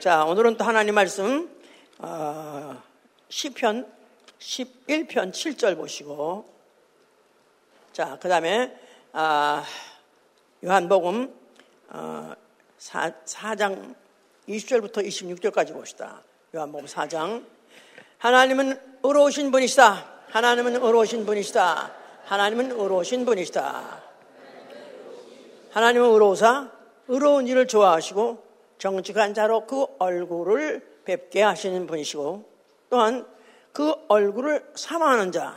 자, 오늘은 또 하나님 말씀, 어, 시편 11편 7절 보시고, 자, 그 다음에, 아, 요한복음, 어, 4, 4장 20절부터 26절까지 봅시다. 요한복음 4장. 하나님은 의로우신 분이시다. 하나님은 의로우신 분이시다. 하나님은 의로우신 분이시다. 하나님은 의로우사 의로운 일을 좋아하시고 정직한 자로 그 얼굴을 뵙게 하시는 분이시고 또한 그 얼굴을 사모하는 자,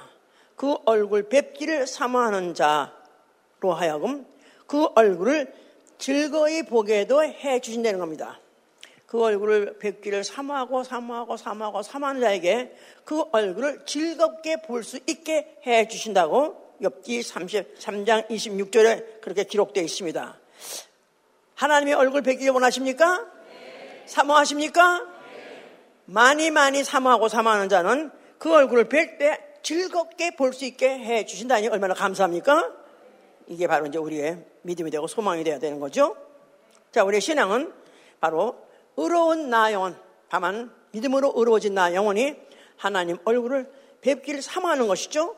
그 얼굴 뵙기를 사모하는 자로 하여금 그 얼굴을 즐거이 보게도 해 주신다는 겁니다. 그 얼굴을 뵙기를 사모하고 사모하고 사모하고 사모하는 자에게 그 얼굴을 즐겁게 볼 수 있게 해 주신다고 엽기 33장 26절에 그렇게 기록되어 있습니다. 하나님의 얼굴 뵙기를 원하십니까? 네. 사모하십니까? 네. 많이 많이 사모하고 사모하는 자는 그 얼굴을 뵐 때 즐겁게 볼 수 있게 해 주신다니 얼마나 감사합니까? 이게 바로 이제 우리의 믿음이 되고 소망이 되어야 되는 거죠. 자, 우리의 신앙은 바로 의로운 나 영혼, 다만 믿음으로 의로워진 나 영혼이 하나님 얼굴을 뵙기를 사모하는 것이죠.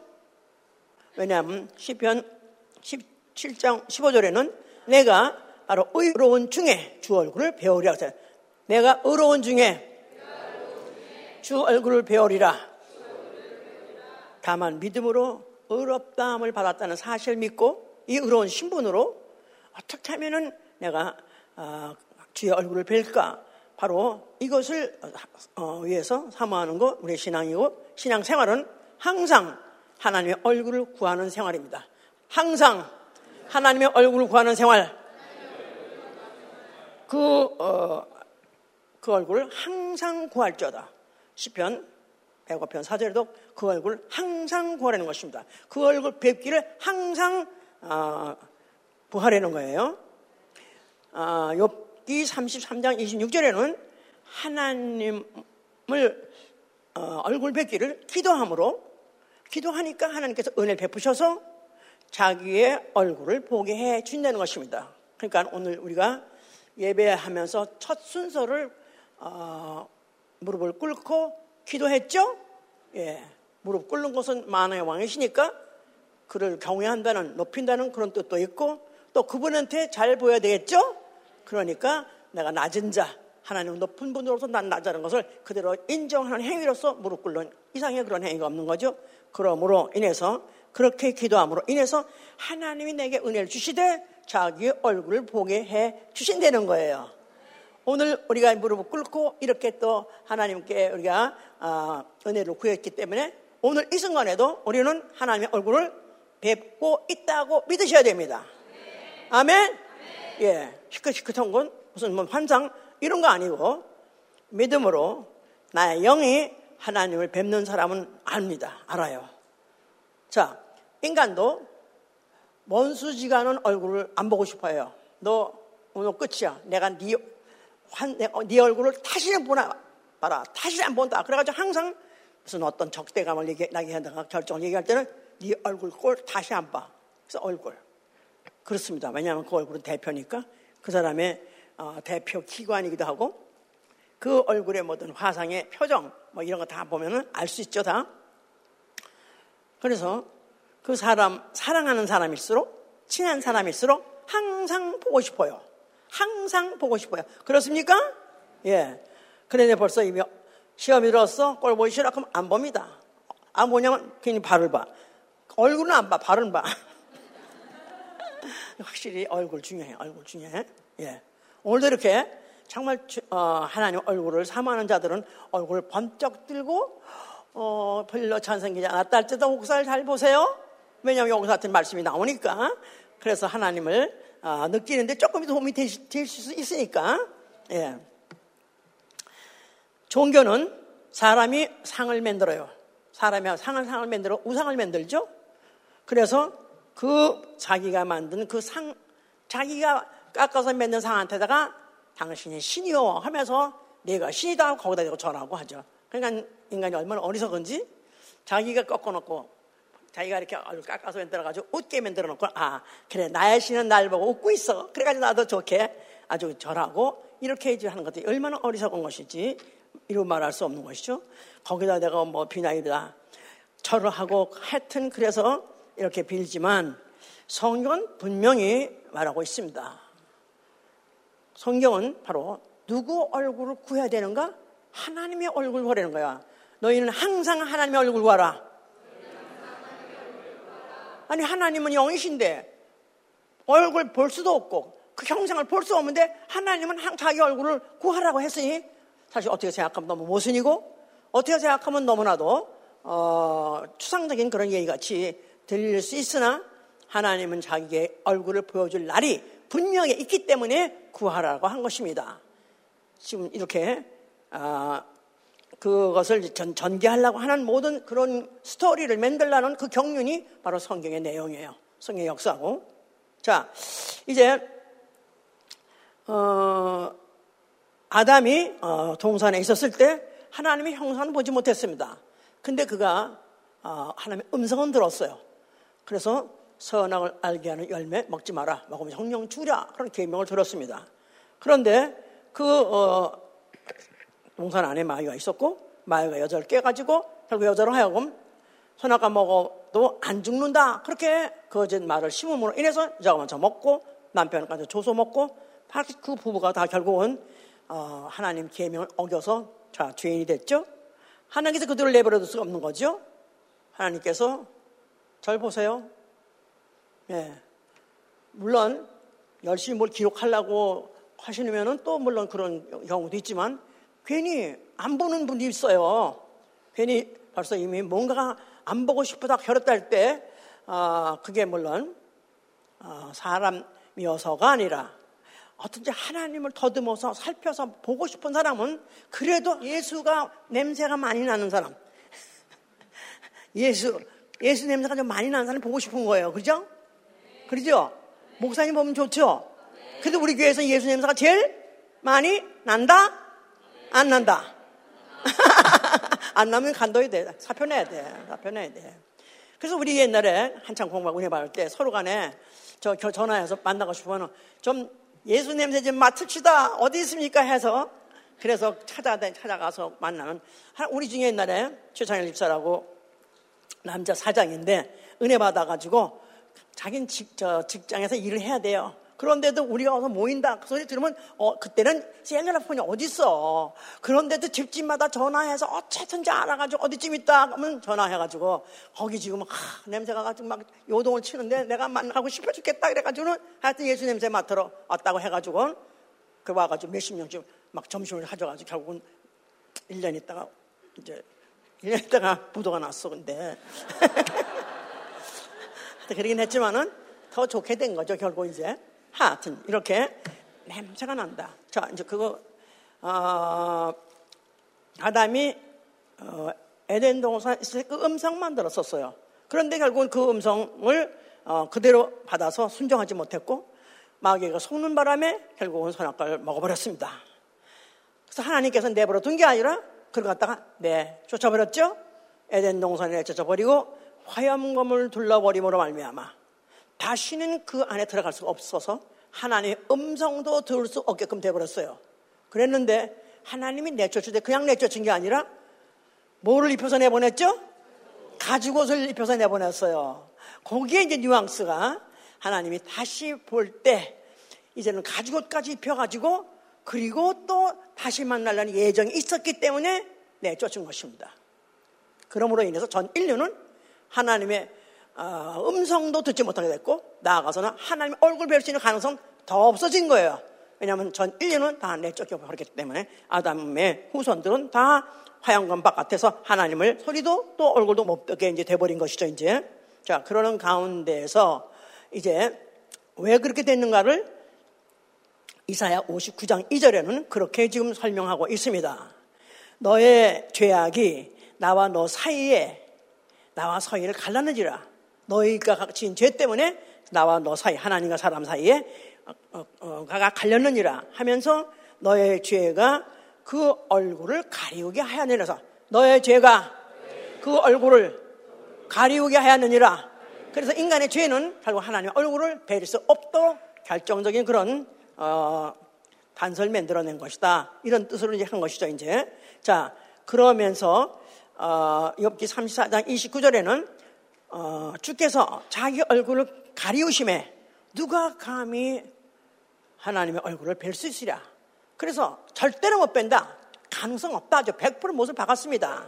왜냐하면 시편 17장 15절에는 내가 바로 의로운 중에 주 얼굴을 배우리라. 내가 의로운 중에 주 얼굴을 배우리라. 다만 믿음으로 의롭다함을 받았다는 사실을 믿고 이 의로운 신분으로 어떻게 하면은 내가 어, 주의 얼굴을 뵐까? 바로 이것을 어, 위해서 사모하는 것 우리의 신앙이고 신앙 생활은 항상 하나님의 얼굴을 구하는 생활입니다. 항상 하나님의 얼굴을 구하는 생활. 그, 어, 그 얼굴을 항상 구할지어다. 시편 105편 4절에도 그 얼굴 항상 구하라는 것입니다. 그 얼굴 뵙기를 항상 어, 구하라는 거예요. 어, 욥기 33장 26절에는 하나님을 어, 얼굴 뵙기를 기도함으로 기도하니까 하나님께서 은혜를 베푸셔서 자기의 얼굴을 보게 해 준다는 것입니다. 그러니까 오늘 우리가 예배하면서 첫 순서를 어, 무릎을 꿇고 기도했죠? 예. 무릎 꿇는 것은 만화의 왕이시니까 그를 경외한다는, 높인다는 그런 뜻도 있고 또 그분한테 잘 보여야 되겠죠? 그러니까 내가 낮은 자, 하나님 높은 분으로서 난 낮다는 것을 그대로 인정하는 행위로서 무릎 꿇는 이상의 그런 행위가 없는 거죠. 그러므로 인해서 그렇게 기도함으로 인해서 하나님이 내게 은혜를 주시되 자기 얼굴을 보게 해 주신다는 거예요. 오늘 우리가 무릎을 꿇고 이렇게 또 하나님께 우리가 아, 은혜를 구했기 때문에 오늘 이 순간에도 우리는 하나님의 얼굴을 뵙고 있다고 믿으셔야 됩니다. 아멘? 예. 시크시크한 건 무슨 뭐 환상 이런 거 아니고 믿음으로 나의 영이 하나님을 뵙는 사람은 압니다. 알아요. 자, 인간도 원수지간은 얼굴을 안 보고 싶어요. 너 오늘 끝이야. 내가 네, 환, 네, 네 얼굴을 다시는 보나 봐라. 다시는 안 본다. 그래가지고 항상 무슨 어떤 적대감을 얘기, 나게 한다가 결정을 얘기할 때는 네 얼굴 꼴 다시 안 봐. 그래서 얼굴. 그렇습니다. 왜냐하면 그 얼굴은 대표니까 그 사람의 어, 대표 기관이기도 하고 그 얼굴의 모든 화상의 표정 뭐 이런 거 다 보면은 알 수 있죠 다. 그래서 그 사람, 사랑하는 사람일수록, 친한 사람일수록 항상 보고 싶어요. 항상 보고 싶어요. 그렇습니까? 예. 그런데 벌써 이미 시험이 들었어? 꼴 보기 싫어? 그럼 안 봅니다. 안 보냐면 괜히 발을 봐. 얼굴은 안 봐, 발은 봐. 확실히 얼굴 중요해, 얼굴 중요해. 예. 오늘도 이렇게 정말 어, 하나님 얼굴을 사모하는 자들은 얼굴 번쩍 들고 어, 별로 찬성기지 않았다 할 때도 목사를 잘 보세요. 왜냐하면 여기서 같은 말씀이 나오니까. 그래서 하나님을 아, 느끼는데 조금 도움이 될수 있으니까. 예. 종교는 사람이 상을 만들어요. 사람이 상을 상을 만들어 우상을 만들죠. 그래서 그 자기가 만든 그 상, 자기가 깎아서 만든 상한테다가 당신이 신이요 하면서 내가 신이다 거기다 대고 전하고 하죠. 그러니까 인간이 얼마나 어리석은지 자기가 꺾어놓고 자기가 이렇게 얼굴 깎아서 만들어가지고 웃게 만들어 놓고 아 그래 나의 신은 날 보고 웃고 있어 그래가지고 나도 좋게 아주 절하고 이렇게 하는 것들이 얼마나 어리석은 것이지 이루 말할 수 없는 것이죠. 거기다 내가 뭐 비나이다 절을 하고 하여튼 그래서 이렇게 빌지만 성경은 분명히 말하고 있습니다. 성경은 바로 누구 얼굴을 구해야 되는가? 하나님의 얼굴 구하라는 거야. 너희는 항상 하나님의 얼굴 구하라. 아니 하나님은 영이신데 얼굴 볼 수도 없고 그 형상을 볼 수 없는데 하나님은 자기 얼굴을 구하라고 했으니 사실 어떻게 생각하면 너무 모순이고 어떻게 생각하면 너무나도 어, 추상적인 그런 얘기 같이 들릴 수 있으나 하나님은 자기의 얼굴을 보여줄 날이 분명히 있기 때문에 구하라고 한 것입니다. 지금 이렇게 아, 그것을 전, 전개하려고 하는 모든 그런 스토리를 만들라는 그 경륜이 바로 성경의 내용이에요. 성경의 역사고. 자, 이제 어, 아담이 어, 동산에 있었을 때 하나님의 형상은 보지 못했습니다. 근데 그가 어, 하나님의 음성은 들었어요. 그래서 선악을 알게 하는 열매 먹지 마라. 먹으면 형령 주랴. 그런 계명을 들었습니다. 그런데 그 어, 동산 안에 마귀가 있었고 마귀가 여자를 깨가지고 결국 여자로 하여금 선악과 먹어도 안 죽는다. 그렇게 거짓 말을 심음으로 인해서 여자가 먼저 먹고 남편까지 조소 먹고 그 부부가 다 결국은 어, 하나님 계명을 어겨서 자 죄인이 됐죠. 하나님께서 그들을 내버려 둘 수가 없는 거죠. 하나님께서 잘 보세요. 예. 물론 열심히 뭘 기록하려고 하시면은 또 물론 그런 경우도 있지만 괜히 안 보는 분이 있어요. 괜히 벌써 이미 뭔가가 안 보고 싶다 결었다 할때 어, 그게 물론 어, 사람이어서가 아니라 어떤지 하나님을 더듬어서 살펴서 보고 싶은 사람은 그래도 예수가 냄새가 많이 나는 사람. 예수, 예수 냄새가 좀 많이 나는 사람 보고 싶은 거예요. 그죠? 그러죠? 목사님 보면 좋죠? 근데 우리 교회에서 예수 냄새가 제일 많이 난다? 안 난다? 안 나면 간도해야 돼. 사표 내야 돼. 사표 내야 돼. 그래서 우리 옛날에 한창 공부하고 은혜 받을 때 서로 간에 저 전화해서 만나고 싶으면 좀 예수 냄새 좀 맡읍시다. 어디 있습니까? 해서 그래서 찾아, 찾아가서 만나면 우리 중에 옛날에 최창일 집사라고 남자 사장인데 은혜 받아가지고 자기는 직, 저 직장에서 일을 해야 돼요. 그런데도 우리가 와서 모인다. 그 소리 들으면, 어, 그때는 셀러폰이 어딨어. 그런데도 집집마다 전화해서 어쨌든지 알아가지고 어디쯤 있다. 하면 전화해가지고, 거기 지금 하, 냄새가 가지고 막 요동을 치는데 내가 만나고 싶어 죽겠다. 그래가지고는 하여튼 예수 냄새 맡으러 왔다고 해가지고, 그 와가지고 몇십 년쯤 막 점심을 가져가지고 결국은 1년 있다가 이제 1년 있다가 부도가 났어. 근데. 그러긴 했지만은 더 좋게 된 거죠. 결국 이제. 하여튼 이렇게 냄새가 난다. 자 이제 그거 어, 아담이 어, 에덴 동산 있을 그 음성만 들었었어요. 그런데 결국은 그 음성을 어, 그대로 받아서 순종하지 못했고 마귀가 속는 바람에 결국은 선악과를 먹어버렸습니다. 그래서 하나님께서 내버려 둔 게 아니라 그걸 갖다가 네 쫓아버렸죠. 에덴 동산에 쫓아버리고 화염검을 둘러버림으로 말미암아 다시는 그 안에 들어갈 수가 없어서 하나님의 음성도 들을 수 없게끔 되어버렸어요. 그랬는데 하나님이 내쫓을 때 그냥 내쫓은 게 아니라 뭐를 입혀서 내보냈죠? 가죽옷을 입혀서 내보냈어요. 거기에 이제 뉘앙스가 하나님이 다시 볼 때 이제는 가죽옷까지 입혀가지고 그리고 또 다시 만나려는 예정이 있었기 때문에 내쫓은 것입니다. 그러므로 인해서 전 인류는 하나님의 어, 음성도 듣지 못하게 됐고 나아가서는 하나님 얼굴 뵐 수 있는 가능성 더 없어진 거예요. 왜냐하면 전 인류는 다 내쫓겨 버렸기 때문에 아담의 후손들은 다 화양관 바깥에서 하나님을 소리도 또 얼굴도 못 뵙게 이제 돼버린 것이죠 이제. 자 그러는 가운데에서 이제 왜 그렇게 됐는가를 이사야 59장 2절에는 그렇게 지금 설명하고 있습니다. 너의 죄악이 나와 너 사이에 나와 사이를 갈라느지라. 너희가 지은 죄 때문에 나와 너 사이, 하나님과 사람 사이에 어, 어, 가가 갈렸느니라 하면서 너의 죄가 그 얼굴을 가리우게 하였느니라. 너의 죄가 그 얼굴을 가리우게 하였느니라. 그래서 인간의 죄는 결국 하나님의 얼굴을 뵐수 없도록 결정적인 그런 어, 단설 만들어낸 것이다. 이런 뜻으로 이제 한 것이죠, 이제. 자, 그러면서, 어, 엽기 34장 29절에는, 어, 주께서 자기 얼굴을 가리우심에 누가 감히 하나님의 얼굴을 뵐 수 있으랴. 그래서 절대로 못 뺀다. 가능성 없다. 저100% 못을 박았습니다.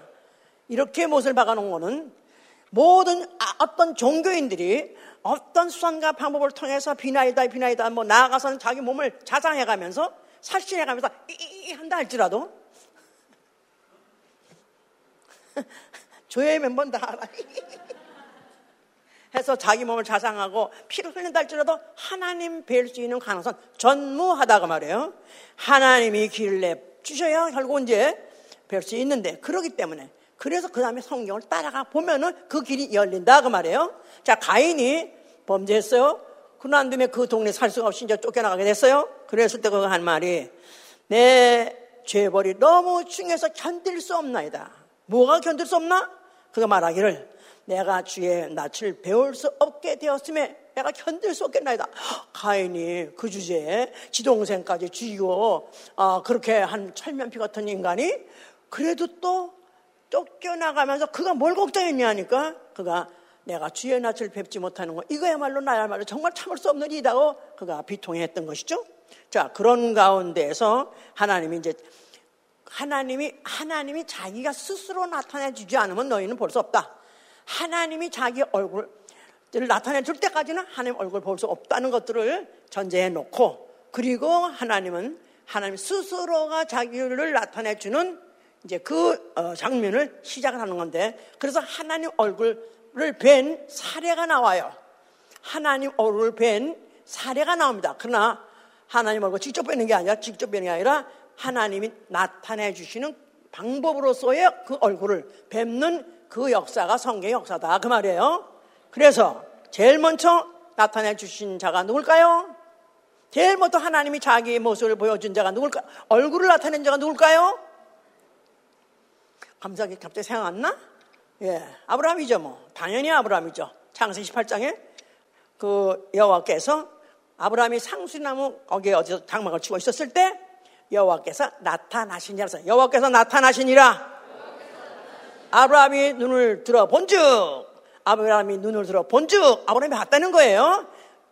이렇게 못을 박아놓은 거는 모든 아, 어떤 종교인들이 어떤 수단과 방법을 통해서 비나이다 비나이다 뭐 나아가서는 자기 몸을 자장해가면서 살신해가면서 이 한다 할지라도 조회 멤버는 다 알아. 해서 자기 몸을 자상하고 피를 흘린다 할지라도 하나님 뵐 수 있는 가능성 전무하다고 말해요. 하나님이 길을 내 주셔야 결국 이제 뵐 수 있는데 그러기 때문에 그래서 그 다음에 성경을 따라가 보면은 그 길이 열린다 그 말이에요. 자 가인이 범죄했어요. 그난 다음에 그 동네 살 수가 없이 이제 쫓겨나가게 됐어요. 그랬을 때 그가 한 말이 내 죄벌이 너무 중해서 견딜 수 없나이다. 뭐가 견딜 수 없나? 그가 말하기를 내가 주의 낯을 배울 수 없게 되었음에 내가 견딜 수 없겠나이다. 가인이 그 주제에 지동생까지 죽이고 어, 그렇게 한 철면피 같은 인간이 그래도 또 쫓겨나가면서 그가 뭘 걱정했냐니까 그가 내가 주의 낯을 뵙지 못하는 거 이거야말로 나야말로 정말 참을 수 없는 일이다고 그가 비통했던 것이죠. 자 그런 가운데에서 하나님이 이제 하나님이 하나님이 자기가 스스로 나타내 주지 않으면 너희는 볼 수 없다. 하나님이 자기 얼굴을 나타내 줄 때까지는 하나님 얼굴 볼 수 없다는 것들을 전제해 놓고 그리고 하나님은 하나님 스스로가 자기를 나타내 주는 이제 그 어, 장면을 시작을 하는 건데 그래서 하나님 얼굴을 뵌 사례가 나와요. 하나님 얼굴을 뵌 사례가 나옵니다. 그러나 하나님 얼굴 직접 뵈는 게 아니라 직접 뵈는 게 아니라 하나님이 나타내 주시는 방법으로서의 그 얼굴을 뵙는 그 역사가 성경의 역사다. 그 말이에요. 그래서 제일 먼저 나타내 주신 자가 누굴까요? 제일 먼저 하나님이 자기의 모습을 보여준 자가 누굴까? 얼굴을 나타낸 자가 누굴까요? 감사하게 갑자기 생각 안 나? 예, 아브라함이죠, 뭐. 당연히 아브라함이죠. 창세기 18장에 그 여호와께서 아브라함이 상수나무 거기에 어디서 장막을 치고 있었을 때 여호와께서 나타나시니라. 여호와께서 나타나시니라. 아브라함이 눈을 들어 본즉 아브라함이 눈을 들어 본즉 아브라함이 봤다는 거예요.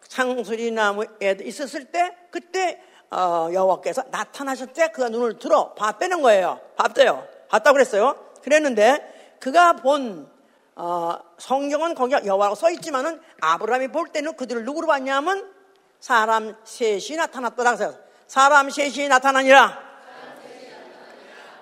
상수리 나무에 있었을 때 그때 어, 여호와께서 나타나셨을 때 그가 눈을 들어 봤다는 거예요. 봤대요. 봤다고 그랬어요. 그랬는데 그가 본 어, 성경은 거기 여호와라고 써 있지만은 아브라함이 볼 때는 그들을 누구로 봤냐면 사람 셋이 나타났더라 그래서 사람 셋이 나타나니라.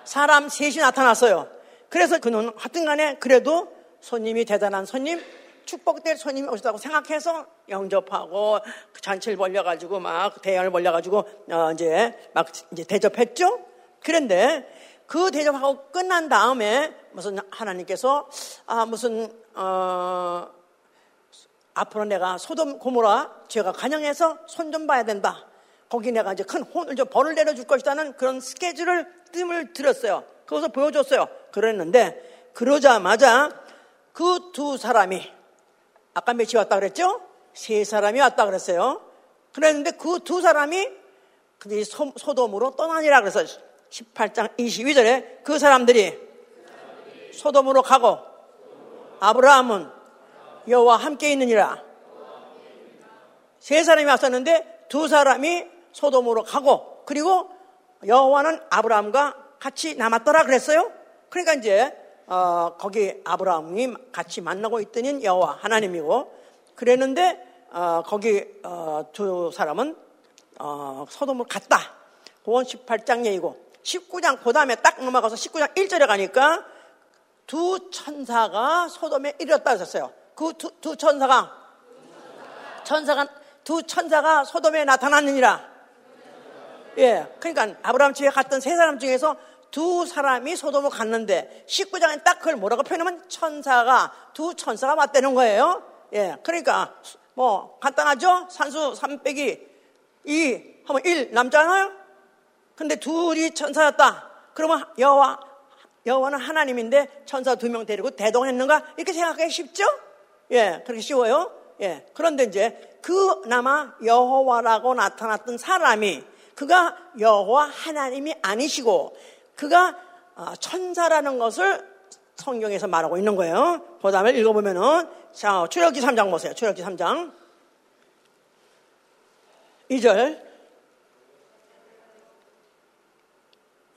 사람 셋이 나타났어요. 그래서 그는 하여튼 간에 그래도 손님이 대단한 손님, 축복될 손님이 오셨다고 생각해서 영접하고 그 잔치를 벌려가지고 막 대연을 벌려가지고 어 이제 막 이제 대접했죠. 그런데 그 대접하고 끝난 다음에 무슨 하나님께서 아 무슨 어 앞으로 내가 소돔 고모라 죄가 간영해서 손 좀 봐야 된다. 거기 내가 이제 큰 혼을 좀 벌을 내려줄 것이라는 그런 스케줄을 뜸을 들었어요. 그것을 보여줬어요. 그랬는데 그러자마자 그 두 사람이 아까 몇이 왔다 그랬죠? 세 사람이 왔다 그랬어요. 그랬는데 그 두 사람이 그들이 소돔으로 떠나니라 그래서 18장 22절에 그 사람들이 소돔으로 가고 아브라함은 여호와 함께 있느니라. 세 사람이 왔었는데 두 사람이 소돔으로 가고 그리고 여호와는 아브라함과 같이 남았더라 그랬어요. 그러니까 이제 어, 거기 아브라함이 같이 만나고 있더니 여호와 하나님이고 그랬는데 어, 거기 어, 두 사람은 어, 소돔을 갔다. 고원 18장 얘기고 19장 그 다음에 딱 넘어가서 19장 1절에 가니까 두 천사가 소돔에 이르렀다 하셨어요. 그두 천사가 천사가 두 천사가 소돔에 나타났느니라. 예. 그러니까 아브라함 집에 갔던 세 사람 중에서 두 사람이 소돔을 갔는데 19장에 딱 그걸 뭐라고 표현하면 천사가 두 천사가 맞대는 거예요. 예. 그러니까 뭐 간단하죠? 산수 3 빼기 2 하면 1 남잖아요. 근데 둘이 천사였다. 그러면 여호와 여호와는 하나님인데 천사 두 명 데리고 대동했는가? 이렇게 생각하기 쉽죠? 예. 그렇게 쉬워요. 예. 그런데 이제 그나마 여호와라고 나타났던 사람이 그가 여호와 하나님이 아니시고 그가 어, 천사라는 것을 성경에서 말하고 있는 거예요. 그 다음에 읽어보면은 자 출애굽기 3장 보세요. 출애굽기 3장 2절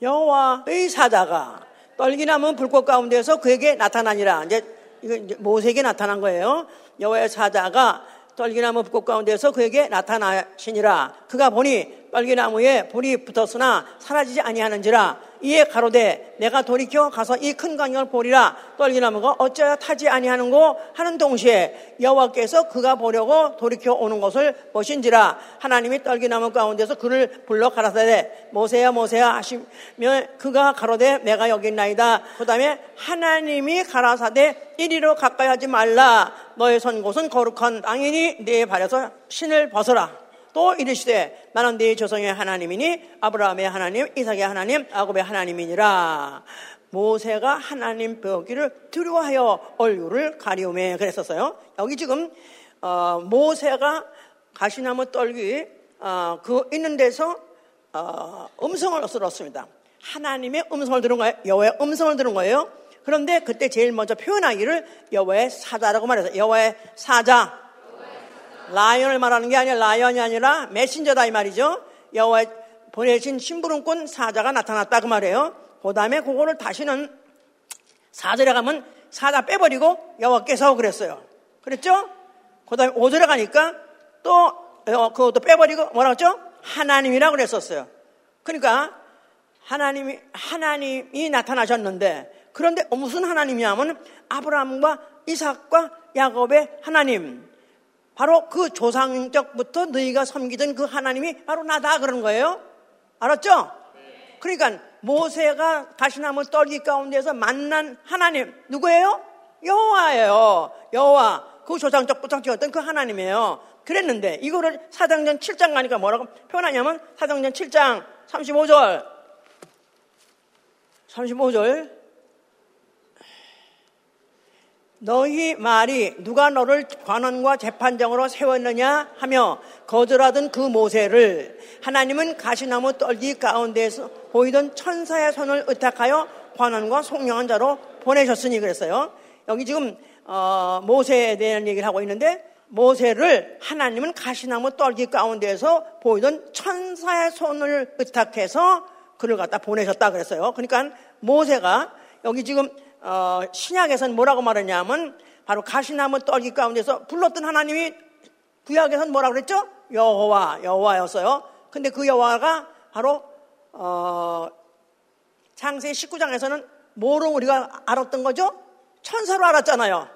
여호와의 사자가 떨기나무 불꽃 가운데서 그에게 나타나니라. 이제 이거 모세에게 나타난 거예요. 여호와의 사자가 떨기나무 불꽃 가운데서 그에게 나타나시니라. 그가 보니 떨기나무에 불이 붙었으나 사라지지 아니하는지라. 이에 가로되 내가 돌이켜 가서 이큰 광경을 보리라. 떨기나무가 어찌하여 타지 아니하는고 하는 동시에 여호와께서 그가 보려고 돌이켜 오는 것을 보신지라. 하나님이 떨기나무 가운데서 그를 불러 가라사대. 모세야 모세야 하시며 그가 가로되 내가 여기 있나이다. 그 다음에 하나님이 가라사대 이리로 가까이 하지 말라. 너의 선 곳은 거룩한 땅이니 네 발에서 신을 벗어라 또 이르시되 나는 네 조상의 하나님이니 아브라함의 하나님, 이삭의 하나님, 아곱의 하나님이니라. 모세가 하나님 벽기를 두려워하여 얼굴을 가리움에 그랬었어요. 여기 지금 어, 모세가 가시나무 떨기 어, 그 있는 데서 어, 음성을 들었습니다. 하나님의 음성을 들은 거예요. 여호와의 음성을 들은 거예요. 그런데 그때 제일 먼저 표현하기를 여호와의 사자라고 말해서 여호와의 사자 라이언을 말하는 게 아니라 라이언이 아니라 메신저다 이 말이죠. 여호와 보내신 심부름꾼 사자가 나타났다 그 말이에요. 그 다음에 그거를 다시는 사절에 가면 사자 빼버리고 여호와께서 그랬어요. 그랬죠? 그 다음에 오절에 가니까 또 어, 그것도 빼버리고 뭐라고 했죠? 하나님이라고 그랬었어요. 그러니까 하나님이 하나님이 나타나셨는데 그런데 무슨 하나님이냐면 아브라함과 이삭과 야곱의 하나님 바로 그 조상적부터 너희가 섬기던 그 하나님이 바로 나다 그런 거예요. 알았죠? 그러니까 모세가 가시나무 떨기 가운데서 만난 하나님 누구예요? 여호와예요. 여호와 그 조상적부터 지었던 그 하나님이에요. 그랬는데 이거를 사장전 7장 가니까 뭐라고 표현하냐면 사장전 7장 35절 35절 너희 말이 누가 너를 관원과 재판장으로 세웠느냐 하며 거절하던 그 모세를 하나님은 가시나무 떨기 가운데에서 보이던 천사의 손을 의탁하여 관원과 송영한 자로 보내셨으니 그랬어요. 여기 지금 어, 모세에 대한 얘기를 하고 있는데 모세를 하나님은 가시나무 떨기 가운데에서 보이던 천사의 손을 의탁해서 그를 갖다 보내셨다 그랬어요. 그러니까 모세가 여기 지금 어, 신약에서는 뭐라고 말했냐면 바로 가시나무 떨기 가운데서 불렀던 하나님이 구약에서는 뭐라고 그랬죠? 여호와, 여호와였어요. 근데 그 여호와가 바로 어, 창세 19장에서는 뭐로 우리가 알았던 거죠? 천사로 알았잖아요.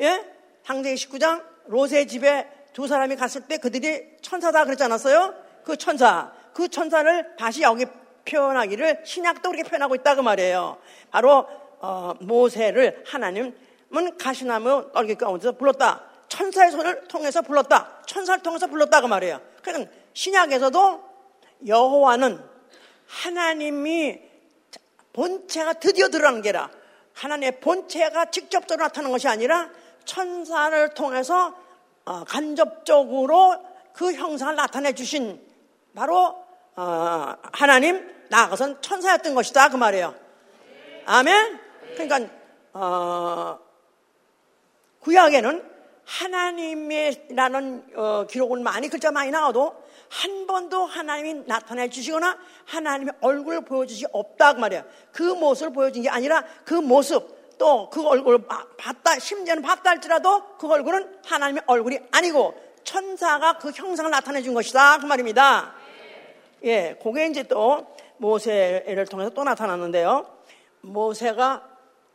예? 창세 19장 롯의 집에 두 사람이 갔을 때 그들이 천사다 그랬지 않았어요? 그 천사, 그 천사를 다시 여기 표현하기를 신약도 그렇게 표현하고 있다 그 말이에요. 바로 어, 모세를 하나님은 가시나무 떨기 가운데서 불렀다. 천사의 손을 통해서 불렀다. 천사를 통해서 불렀다 그 말이에요. 그러니까 신약에서도 여호와는 하나님이 본체가 드디어 드러나는 게라 하나님의 본체가 직접적으로 나타나는 것이 아니라 천사를 통해서 어, 간접적으로 그 형상을 나타내 주신 바로 어, 하나님 나아가선 천사였던 것이다 그 말이에요. 아멘. 그러니까 어, 구약에는 하나님이라는 어, 기록은 많이 글자 많이 나와도 한 번도 하나님이 나타내 주시거나 하나님의 얼굴을 보여주시 없다 그 말이야. 그 모습을 보여준 게 아니라 그 모습 또 그 얼굴을 봤다 심지어는 봤다 할지라도 그 얼굴은 하나님의 얼굴이 아니고 천사가 그 형상을 나타내 준 것이다 그 말입니다. 예, 그게 이제 또 모세를 통해서 또 나타났는데요. 모세가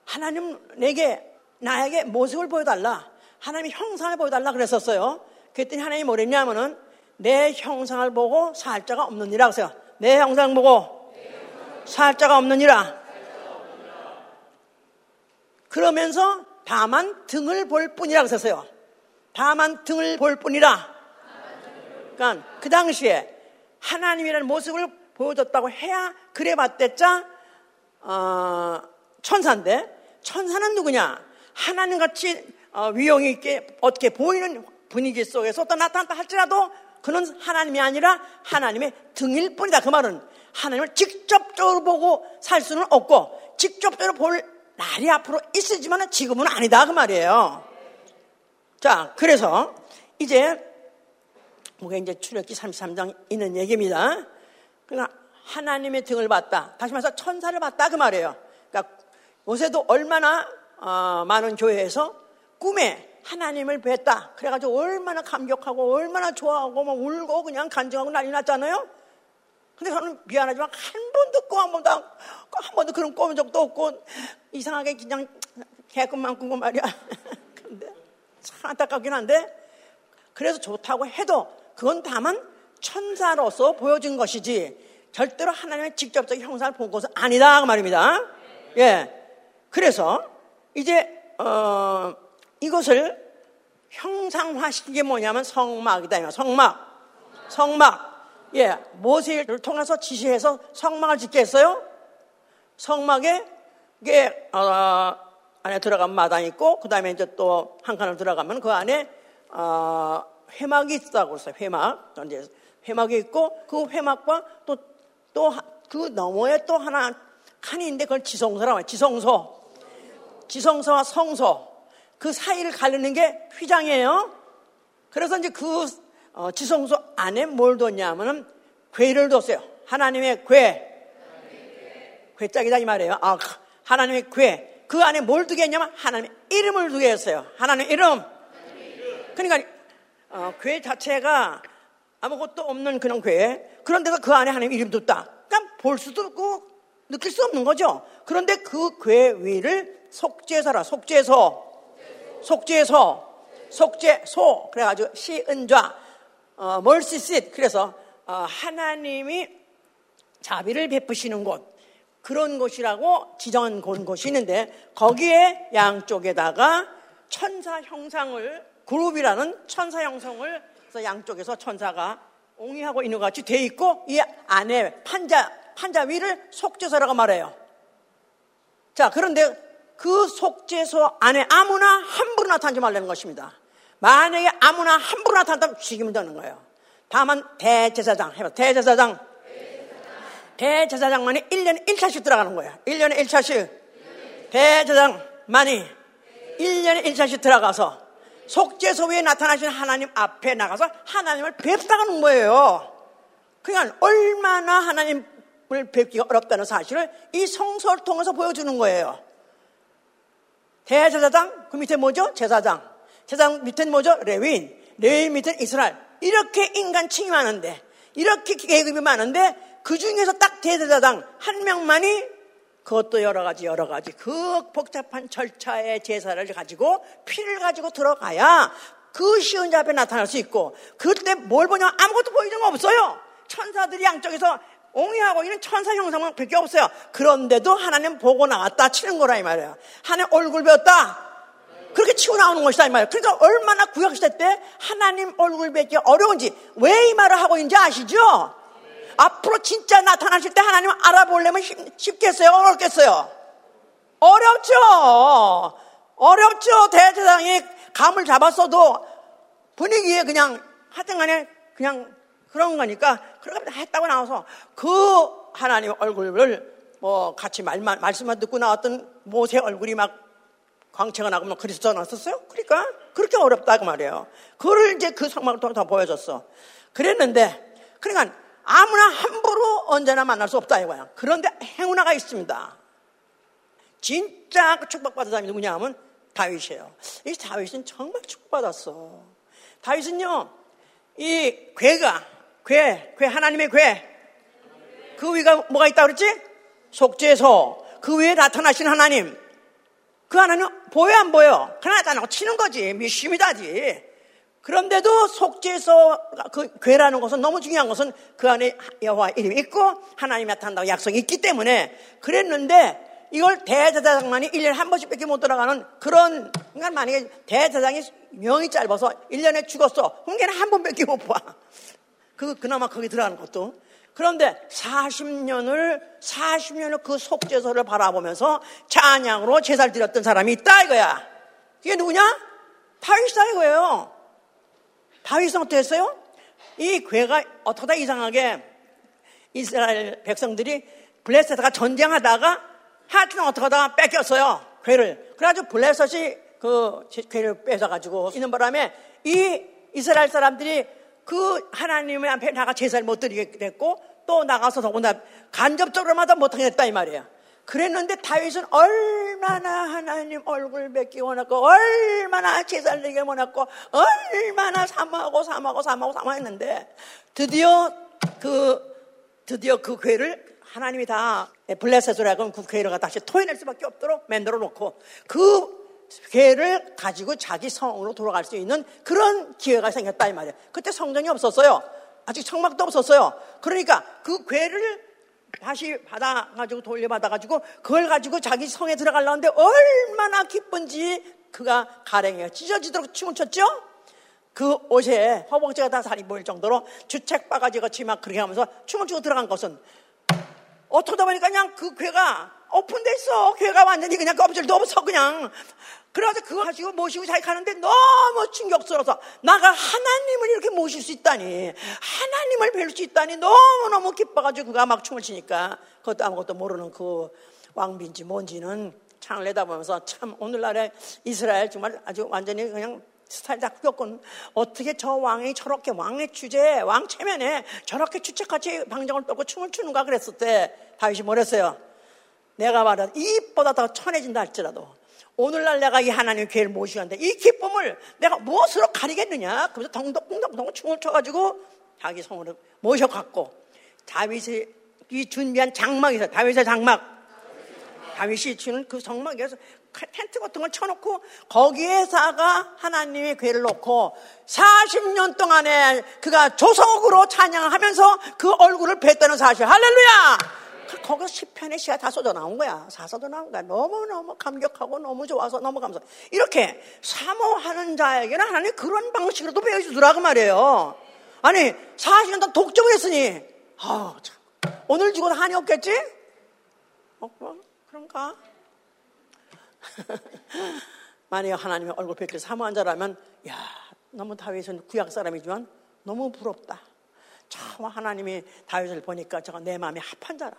하나님 내게 나에게 모습을 보여달라. 하나님의 형상을 보여달라 그랬었어요. 그랬더니 하나님이 뭐랬냐면은 내 형상을 보고 살 자가 없느니라 그래서 내 형상 보고 살 자가 없느니라. 그러면서 다만 등을 볼 뿐이라 그랬어요. 다만 등을 볼 뿐이라. 그러니까 그 당시에 하나님이라는 모습을 보여줬다고 해야 그래 봤댔자 어, 천사인데 천사는 누구냐? 하나님 같이 어, 위용이 있게 어떻게 보이는 분위기 속에서 또 나타났다 할지라도 그는 하나님이 아니라 하나님의 등일 뿐이다. 그 말은 하나님을 직접적으로 보고 살 수는 없고 직접적으로 볼 날이 앞으로 있으지만 지금은 아니다. 그 말이에요. 자, 그래서 이제 뭐가 이제 출애기 33장 있는 얘기입니다. 그러니까 하나님의 등을 봤다. 다시 말해서 천사를 봤다 그 말이에요. 요새도 얼마나 어, 많은 교회에서 꿈에 하나님을 뵀다. 그래가지고 얼마나 감격하고 얼마나 좋아하고 막 울고 그냥 간증하고 난리 났잖아요. 근데 저는 미안하지만 한 번도 꿈한 번도 한, 한 번도 그런 꿔본 적도 없고 이상하게 그냥 개꿈만 꾸고 말이야. 근데 참 안타깝긴 한데 그래서 좋다고 해도 그건 다만 천사로서 보여준 것이지 절대로 하나님의 직접적인 형상을 본 것은 아니다 그 말입니다. 예. 그래서 이제 어, 이것을 형상화시킨 게 뭐냐면 성막이다. 성막. 성막. 예. 모세를 통해서 지시해서 성막을 짓게 했어요. 성막에 이게 어, 안에 들어가면 마당이 있고 그 다음에 이제 또 한 칸을 들어가면 그 안에 어, 회막이 있다고 했어요. 회막. 이제 회막이 있고 그 회막과 또 또 그 너머에 또 하나 칸이 있는데 그걸 지성소라고 해요. 지성소. 지성소와 성소. 그 사이를 가르는 게 휘장이에요. 그래서 이제 그 어, 지성소 안에 뭘 뒀냐면은 괴를 뒀어요. 하나님의 괴. 괴짝이다 이 말이에요. 아, 하나님의 괴. 그 안에 뭘 두게 했냐면 하나님의 이름을 두게 했어요. 하나님의 이름. 그러니까 어, 괴 자체가 아무것도 없는 그런 괴. 그런데도 그 안에 하나님 이름 뒀다. 그러니까 볼 수도 없고 느낄 수 없는 거죠. 그런데 그 괴 위를 속죄서라. 속죄서. 속죄소, 속죄소. 그래가지고 시은좌, 어, 멀시싯. 그래서 어, 하나님이 자비를 베푸시는 곳. 그런 곳이라고 지정한 곳이 있는데 거기에 양쪽에다가 천사 형상을 그룹이라는 천사 형성을 양쪽에서 천사가 옹이하고 있는 것 같이 돼 있고 이 안에 판자 판자 위를 속죄소라고 말해요. 자 그런데 그 속죄소 안에 아무나 함부로 나타나지 말라는 것입니다. 만약에 아무나 함부로 나타난다면 죽이면 되는 거예요. 다만 대제사장 해봐. 대제사장. 대제사장만이 1년에 1차씩 들어가는 거예요. 1년에 1차씩. 대제사장만이 1년에 1차씩 들어가서 속죄소 위에 나타나신 하나님 앞에 나가서 하나님을 뵙다가는 거예요. 그러니까 얼마나 하나님 을 뵙기가 어렵다는 사실을 이 성서를 통해서 보여주는 거예요. 대제사장, 그 밑에 뭐죠? 제사장. 제사장 밑에는 뭐죠? 레윈. 레윈 밑에는 이스라엘. 이렇게 인간층이 많은데, 이렇게 계급이 많은데, 그 중에서 딱 대제사장 한 명만이 그것도 여러 가지, 여러 가지 그 복잡한 절차의 제사를 가지고 피를 가지고 들어가야 그 시은 자 앞에 나타날 수 있고, 그때 뭘 보냐? 아무것도 보이는 거 없어요. 천사들이 양쪽에서 옹이하고 있는 천사 형상만 밖에 없어요. 그런데도 하나님 보고 나왔다 치는 거라 이 말이에요. 하나님 얼굴 배웠다. 그렇게 치고 나오는 것이다 이 말이에요. 그러니까 얼마나 구약시대 때 하나님 얼굴 뵙기 어려운지 왜 이 말을 하고 있는지 아시죠? 앞으로 진짜 나타나실 때 하나님 알아보려면 쉽겠어요? 어렵겠어요? 어렵죠. 어렵죠. 대제사장이 감을 잡았어도 분위기에 그냥 하여튼 간에 그냥 그런 거니까 그렇게 했다고 나와서 그 하나님 얼굴을 뭐 같이 말만 말씀만 듣고 나왔던 모세 얼굴이 막 광채가 나고 막 그리스도 나왔었어요. 그러니까 그렇게 어렵다고 말이에요. 그걸 이제 그 상황을 통해서 보여줬어. 그랬는데 그러니까 아무나 함부로 언제나 만날 수 없다 이거야. 그런데 행운아가 있습니다. 진짜 축복받은 사람이 누구냐 하면 다윗이에요. 이 다윗은 정말 축복받았어. 다윗은요, 이 괴가 괴, 괴, 하나님의 괴. 그 위가 뭐가 있다 그랬지? 속죄소. 그 위에 나타나신 하나님. 그 하나님 보여 안 보여? 그냥 나타나고 치는 거지. 미심이다지. 그런데도 속죄소 그 괴라는 것은 너무 중요한 것은 그 안에 여호와 이름이 있고 하나님이 나타난다고 약속이 있기 때문에 그랬는데 이걸 대제사장만이 1년에 한 번씩밖에 못 들어가는 그런 그러니까 만약에 대제사장이 명이 짧아서 1년에 죽었어. 그럼 걔는 한 번밖에 못 봐. 그, 그나마 거기 들어가는 것도. 그런데 40년을, 40년을 그 속죄소를 바라보면서 찬양으로 제사를 드렸던 사람이 있다 이거야. 이게 누구냐? 다윗이다 이거예요. 다윗은 어떻게 했어요? 이 괴가 어떻게 이상하게 이스라엘 백성들이 블레셋과 전쟁하다가 하여튼 어떻게 하다가 뺏겼어요. 괴를. 그래가지고 블레셋이 그 괴를 뺏어가지고 있는 바람에 이 이스라엘 사람들이 그 하나님의 앞에 나가 제사를 못 드리게 됐고 또 나가서 더구나 간접적으로마다 못하게 됐다 이 말이에요. 그랬는데 다윗은 얼마나 하나님 얼굴 뵙기 원했고 얼마나 제사를 드리기 원했고 얼마나 사모하고 사모하고 사모하고 사모했는데 드디어 그 드디어 그 괴를 하나님이 다 블레셋으로 그 괴를 다시 토해낼 수밖에 없도록 만들어 놓고 그 괴를 가지고 자기 성으로 돌아갈 수 있는 그런 기회가 생겼다 이 말이에요. 그때 성전이 없었어요. 아직 청막도 없었어요. 그러니까 그 괴를 다시 받아가지고 돌려받아가지고 그걸 가지고 자기 성에 들어가려는데 얼마나 기쁜지 그가 가랭이가 찢어지도록 춤을 췄죠? 그 옷에 허벅지가 다 살이 보일 정도로 주책 바가지 같이 막 그렇게 하면서 춤을 추고 들어간 것은 어쩌다 보니까 그냥 그 괴가 오픈돼 있어. 괴가 완전히 그냥 껍질도 없어 그냥. 그래서 그거 가지고 모시고 자기 가는데 너무 충격스러워서 나가 하나님을 이렇게 모실 수 있다니 하나님을 뵐 수 있다니 너무너무 기뻐가지고 그가 막 춤을 추니까 그것도 아무것도 모르는 그 왕비인지 뭔지는 창을 내다보면서 참 오늘날의 이스라엘 정말 아주 완전히 그냥 스타일 다 끄겼군. 어떻게 저 왕이 저렇게 왕의 주제에, 왕 체면에 저렇게 주책같이 방정을 떠고 춤을 추는가 그랬을 때 다윗이 뭐랬어요? 내가 말한 이입보다 더 천해진다 할지라도 오늘날 내가 이 하나님 교회를 모시는데 이 기쁨을 내가 무엇으로 가리겠느냐? 그래서 덩덕덩덕덩 춤을 춰가지고 자기 성으로 모셔갖고 다윗이 준비한 있어요. 다윗의 장막. 다윗이 주는 그 장막에서 텐트 같은 걸 쳐놓고 거기에다가 하나님의 괴를 놓고 40년 동안에 그가 조석으로 찬양하면서 그 얼굴을 뵀다는 사실. 할렐루야! 거기서 시편의 시가 다 쏟아 나온 거야. 사서도 나온 거야. 너무너무 감격하고 너무 좋아서 너무 감사. 이렇게 사모하는 자에게는 하나님 그런 방식으로도 배워주더라고 말이에요. 아니, 40년 동안 독점을 했으니, 아, 참. 오늘 죽어도 한이 없겠지? 어, 그런가? 만약 하나님의 얼굴 뵙기를 사모한 자라면, 야, 너무 다윗은 구약 사람이지만 너무 부럽다. 참 하나님이 다윗을 보니까 저가 내 마음에 합한 자라.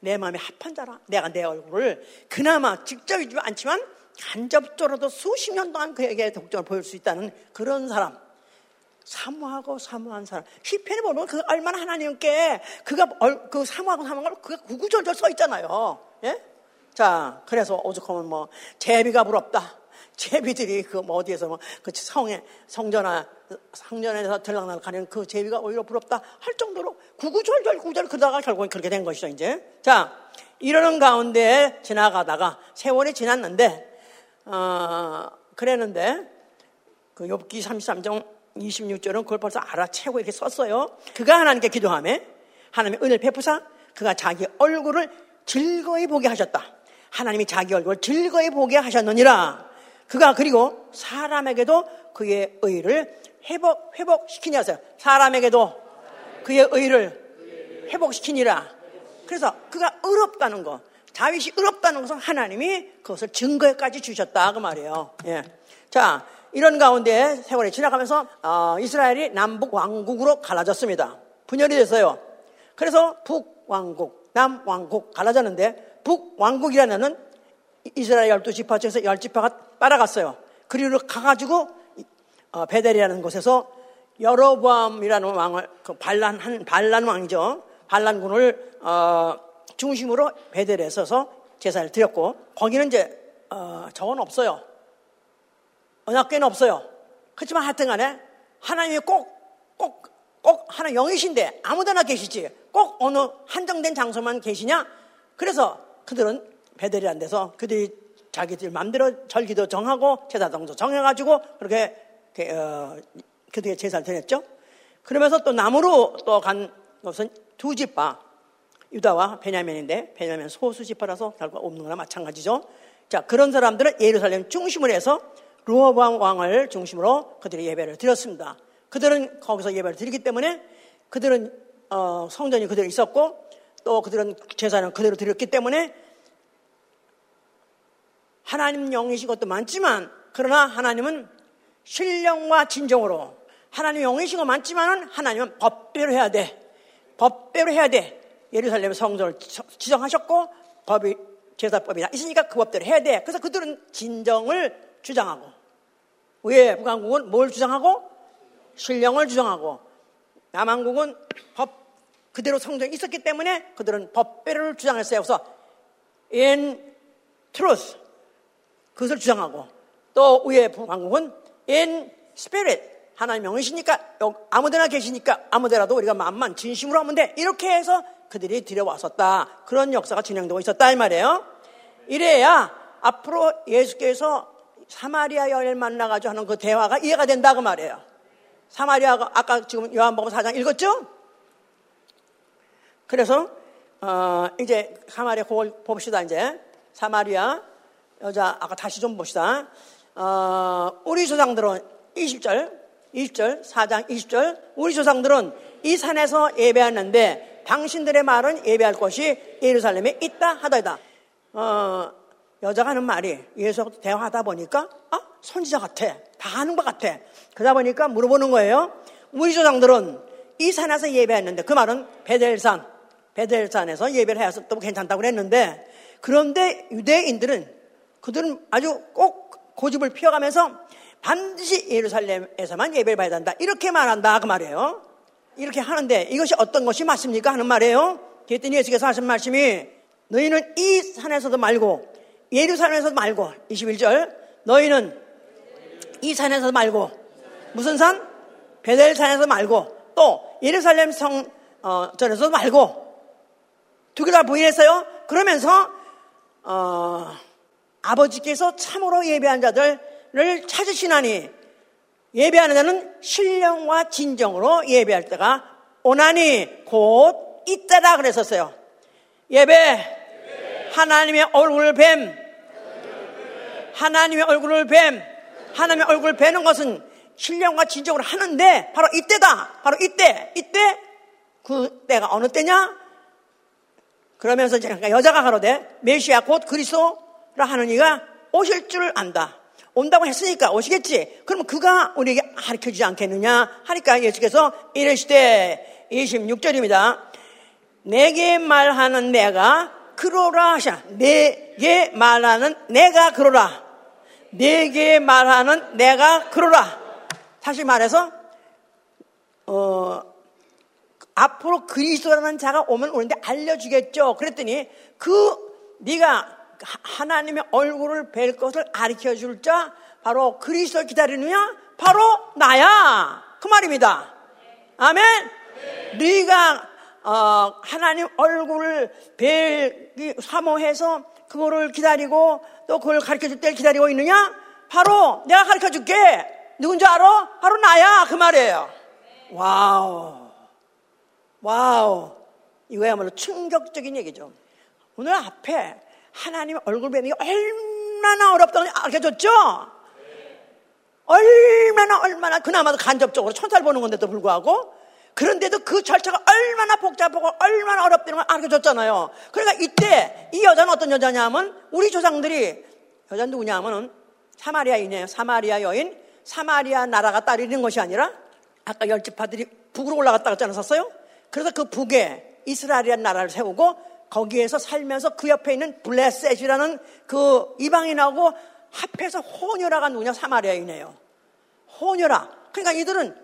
내 마음에 합한 자라. 내가 내 얼굴을 그나마 직접이지 않지만 간접적으로도 수십 년 동안 그에게 독점을 보일 수 있다는 그런 사람. 사모하고 사모한 사람. 시편에 보면 그 얼마나 하나님께 그가 그 사모하고 사모한 걸 그가 구구절절 써 있잖아요. 예? 자, 그래서 오죽하면 뭐 제비가 부럽다. 제비들이 그 뭐 어디에서 뭐 그 성에 성전아 상전에서 들락날 가는 그 제비가 오히려 부럽다 할 정도로 구구절절 구절 그러다가 결국엔 그렇게 된 것이죠 이제. 자 이러는 가운데 지나가다가 세월이 지났는데 어, 그랬는데 그 욥기 33장 26절은 그걸 벌써 알아채고 이렇게 썼어요. 그가 하나님께 기도하며 하나님의 은혜를 베푸사 그가 자기 얼굴을 즐거이 보게 하셨다. 하나님이 자기 얼굴을 즐거이 보게 하셨느니라. 그가 그리고 사람에게도 그의 의를 회복, 회복시키냐세요. 사람에게도 그의 의를 회복시키니라. 그래서 그가 의롭다는 거. 다윗이 의롭다는 것은 하나님이 그것을 증거까지 주셨다. 그 말이에요. 예. 자, 이런 가운데 세월이 지나가면서 어, 이스라엘이 남북 왕국으로 갈라졌습니다. 분열이 됐어요. 그래서 북 왕국, 남 왕국 갈라졌는데 북 왕국이라는 이스라엘 열두 지파 중에서 열 지파가 따라갔어요. 그리로 가가지고 어, 베델이라는 곳에서 여로보암이라는 왕을 그 반란 한 반란 왕이죠. 반란군을 어, 중심으로 베델에 서서 제사를 드렸고 거기는 이제 어, 저건 없어요. 언약궤는 없어요. 그렇지만 하여튼간에 하나님이 꼭 꼭 꼭 하나 영이신데 아무데나 계시지 꼭 어느 한정된 장소만 계시냐? 그래서 그들은 베델이라는 데서 그들이 자기들 마음대로 절기도 정하고 제사장도 정해가지고 그렇게 어, 그들의 제사를 드렸죠. 그러면서 또 남으로 또 간 것은 두 집파 유다와 베냐민인데 베냐민 소수 집파라서 결국 없는 거나 마찬가지죠. 자 그런 사람들은 예루살렘 중심을 해서 루어방 왕을 중심으로 그들이 예배를 드렸습니다. 그들은 거기서 예배를 드리기 때문에 그들은 어, 성전이 그대로 있었고 또 그들은 제사는 그대로 드렸기 때문에 하나님 영이신 것도 많지만 그러나 하나님은 신령과 진정으로 하나님 영이신 거 맞지만은 하나님은 법대로 해야 돼. 법대로 해야 돼. 예루살렘 성전을 지정하셨고 법이 제사법이 있으니까 그 법대로 해야 돼. 그래서 그들은 진정을 주장하고 왜 북한국은 뭘 주장하고 신령을 주장하고 남한국은 법 그대로 성전이 있었기 때문에 그들은 법대로를 주장했어요. 그래서 in truth 그것을 주장하고 또 위에 북한국은 in spirit 하나님 명이시니까 아무데나 계시니까 아무데라도 우리가 마음만 진심으로 하면 돼. 이렇게 해서 그들이 들여왔었다. 그런 역사가 진행되고 있었다 이 말이에요. 이래야 앞으로 예수께서 사마리아 여인을 만나가지고 하는 그 대화가 이해가 된다 그 말이에요. 사마리아가 아까 지금 요한복음 4장 읽었죠? 그래서 어, 이제 사마리아 그걸 봅시다 이제. 사마리아 여자 아까 다시 좀 봅시다. 어, 우리 조상들은 20절 20절 4장 20절 우리 조상들은 이 산에서 예배하는데 당신들의 말은 예배할 곳이 예루살렘에 있다 하다이다. 어, 여자가 하는 말이 예수하고 대화하다 보니까 아 선지자 같아 다 하는 것 같아. 그러다 보니까 물어보는 거예요. 우리 조상들은 이 산에서 예배했는데 그 말은 베델산 베델산에서 예배를 해서도 괜찮다고 그랬는데 그런데 유대인들은 그들은 아주 꼭 고집을 피워가면서 반드시 예루살렘에서만 예배를 봐야 된다. 이렇게 말한다. 그 말이에요. 이렇게 하는데 이것이 어떤 것이 맞습니까? 하는 말이에요. 그랬더니 예수께서 하신 말씀이 너희는 이 산에서도 말고 예루살렘에서도 말고 21절 너희는 이 산에서 말고 무슨 산? 베델 산에서 말고 또 예루살렘 성 어, 전에서 말고 두 개 다 부인했어요. 그러면서 어, 아버지께서 참으로 예배한 자들 을 찾으시나니 예배하는 자는 신령과 진정으로 예배할 때가 오나니 곧 있다라 그랬었어요. 예배, 하나님의 얼굴을 뱀, 하나님의 얼굴을 뱀, 하나님의 얼굴을 뵈는 것은 신령과 진정으로 하는데 바로 이때다. 바로 이때, 이때 그 때가 어느 때냐? 그러면서 여자가 가로되 메시아 곧 그리스도 하는 이가 오실 줄 안다. 온다고 했으니까 오시겠지. 그럼 그가 우리에게 가르쳐 주지 않겠느냐 하니까 예수께서 이르시되 26절입니다. 내게 말하는 내가 그로라 하시나. 내게 말하는 내가 그로라. 내게 말하는 내가 그로라. 사실 말해서 어, 앞으로 그리스도라는 자가 오면 오는데 알려주겠죠. 그랬더니 그 네가 하나님의 얼굴을 뵐 것을 가르쳐 줄 자, 바로 그리스도를 기다리느냐? 바로 나야. 그 말입니다. 아멘? 네. 가 어, 하나님 얼굴을 뵐 사모해서 그거를 기다리고 또 그걸 가르쳐 줄 때를 기다리고 있느냐? 바로 내가 가르쳐 줄게. 누군지 알아? 바로 나야. 그 말이에요. 와우. 와우. 이거야말로 충격적인 얘기죠. 오늘 앞에 하나님 얼굴 뵈는 게 얼마나 어렵다고 알려줬죠? 얼마나 얼마나 그나마도 간접적으로 천사를 보는 건데도 불구하고 그런데도 그 절차가 얼마나 복잡하고 얼마나 어렵다는 걸 알려줬잖아요. 그러니까 이때 이 여자는 어떤 여자냐면 우리 조상들이 여자 누구냐 하면은 사마리아인이에요. 사마리아 여인. 사마리아 나라가 따르는 것이 아니라 아까 열 지파들이 북으로 올라갔다 갔지 않았었어요? 그래서 그 북에 이스라엘이라는 나라를 세우고 거기에서 살면서 그 옆에 있는 블레셋이라는 그 이방인하고 합해서 호녀라가 누구냐 사마리아인이에요. 호녀라. 그러니까 이들은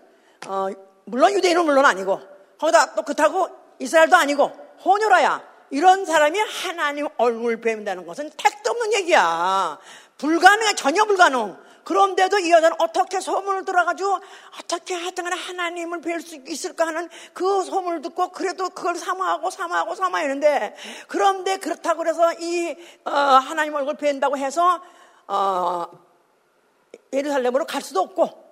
어, 물론 유대인은 물론 아니고 거기다 또 그렇다고 이스라엘도 아니고 호녀라야. 이런 사람이 하나님 얼굴 뵙는다는 것은 택도 없는 얘기야. 불가능해 전혀 불가능. 그런데도 이 여자는 어떻게 소문을 들어가지고 어떻게 하여튼 하나님을 뵐 수 있을까 하는 그 소문을 듣고 그래도 그걸 사모하고 사모하고 사모했는데 그런데 그렇다고 그래서 이 어, 하나님 얼굴 뵌다고 해서 어, 예루살렘으로 갈 수도 없고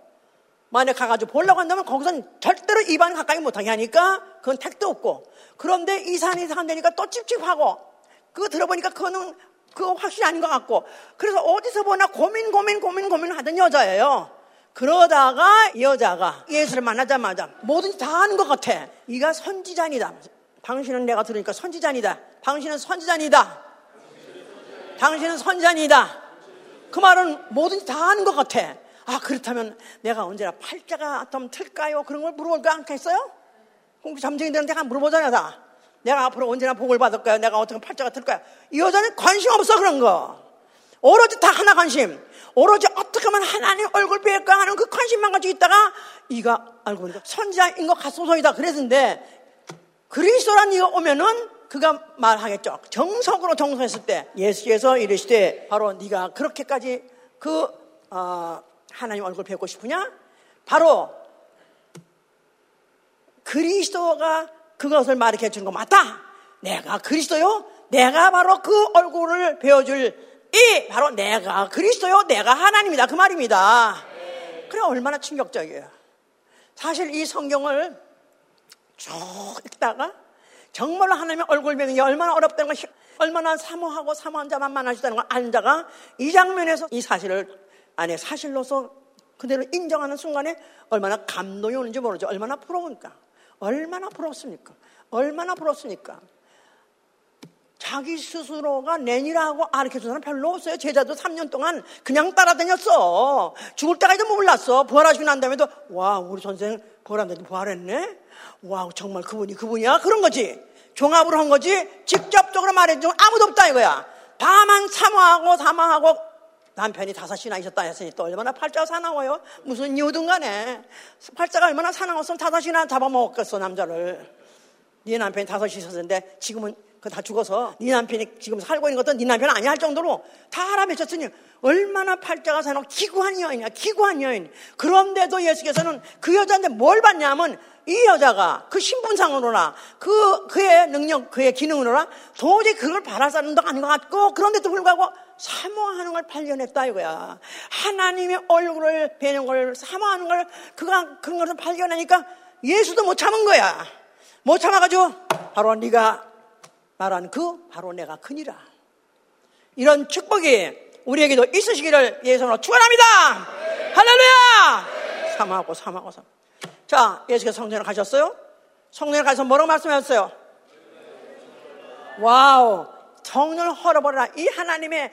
만약 가가지고 보려고 한다면 거기선 절대로 입안 가까이 못하게 하니까 그건 택도 없고 그런데 이 산이 산되니까 또 찝찝하고 그거 들어보니까 그거는 그거 확실히 아닌 것 같고 그래서 어디서 보나 고민 고민 고민 고민 하던 여자예요. 그러다가 여자가 예수를 만나자마자 뭐든지 다 하는 것 같아. 이가 선지자니다. 당신은 내가 들으니까 선지자니다. 당신은 선지자니다. 당신은 선지자니다. 그 말은 뭐든지 다 하는 것 같아. 아, 그렇다면 내가 언제나 팔자가 좀 틀까요? 그런 걸 물어볼 거 않겠어요? 그럼 잠정이들한테 한 물어보잖아요, 다. 내가 앞으로 언제나 복을 받을 거야? 내가 어떻게 팔자가 틀 거야? 이 여자는 관심 없어, 그런 거. 오로지 다 하나 관심. 오로지 어떻게 하면 하나님 얼굴 뵐까 하는 그 관심만 가지고 있다가 이가 알고 보니까 선지자인 것 같소서이다 그랬는데 그리스도란 이가 오면은 그가 말하겠죠. 정석으로 정성했을 때 예수께서 이르시되 바로 네가 그렇게까지 그 어, 하나님 얼굴 뵙고 싶으냐? 바로 그리스도가 그것을 말해 주는 거 맞다. 내가 그리스도요. 내가 바로 그 얼굴을 배워줄 이 바로 내가 그리스도요. 내가 하나님이다. 그 말입니다. 그래 얼마나 충격적이에요. 사실 이 성경을 쭉 읽다가 정말로 하나님의 얼굴 뵈는 게 얼마나 어렵다는 걸, 얼마나 사모하고 사모한 자만 만나시다는 걸 아는 자가 이 장면에서 이 사실을 안에 사실로서 그대로 인정하는 순간에 얼마나 감동이 오는지 모르죠. 얼마나 부러우니까. 얼마나 부럽습니까? 얼마나 부럽습니까? 자기 스스로가 내니라고 가르쳐준 사람 별로 없어요. 제자도 3년 동안 그냥 따라다녔어. 죽을 때까지도 몰랐어. 부활하시고 난 다음에도, 와, 우리 선생 부활한데도 부활했네? 와, 정말 그분이 그분이야? 그런 거지. 종합으로 한 거지. 직접적으로 말해준 아무도 없다 이거야. 다만 사모하고 사모하고 남편이 다섯이나 있었다 했으니 또 얼마나 팔자가 사나워요? 무슨 이유든 간에. 팔자가 얼마나 사나웠으면 다섯이나 잡아먹었겠어, 남자를. 네 남편이 다섯이 있었는데 지금은 그 다 죽어서 네 남편이 지금 살고 있는 것도 네 남편 아니야 할 정도로 다 알아맺혔으니 얼마나 팔자가 사나워 기구한 여인이야 기구한 여인 그런데도 예수께서는 그 여자한테 뭘 받냐면 이 여자가 그 신분상으로나 그 그의 능력 그의 기능으로나 도저히 그걸 바랄 사람도 아닌 것 같고 그런데도 불구하고 사모하는 걸 발견했다 이거야. 하나님의 얼굴을 뵈는 걸 사모하는 걸 그가 그런 것을 발견하니까 예수도 못 참은 거야. 못 참아가지고 바로 네가 말한 그 바로 내가 크니라. 이런 축복이 우리에게도 있으시기를 예수로 축원합니다. 할렐루야. 사모하고 사모하고 사모. 자, 예수께서 성전에 가셨어요? 성전에 가서 뭐라고 말씀하셨어요? 와우. 성전을 헐어버려라. 이 하나님의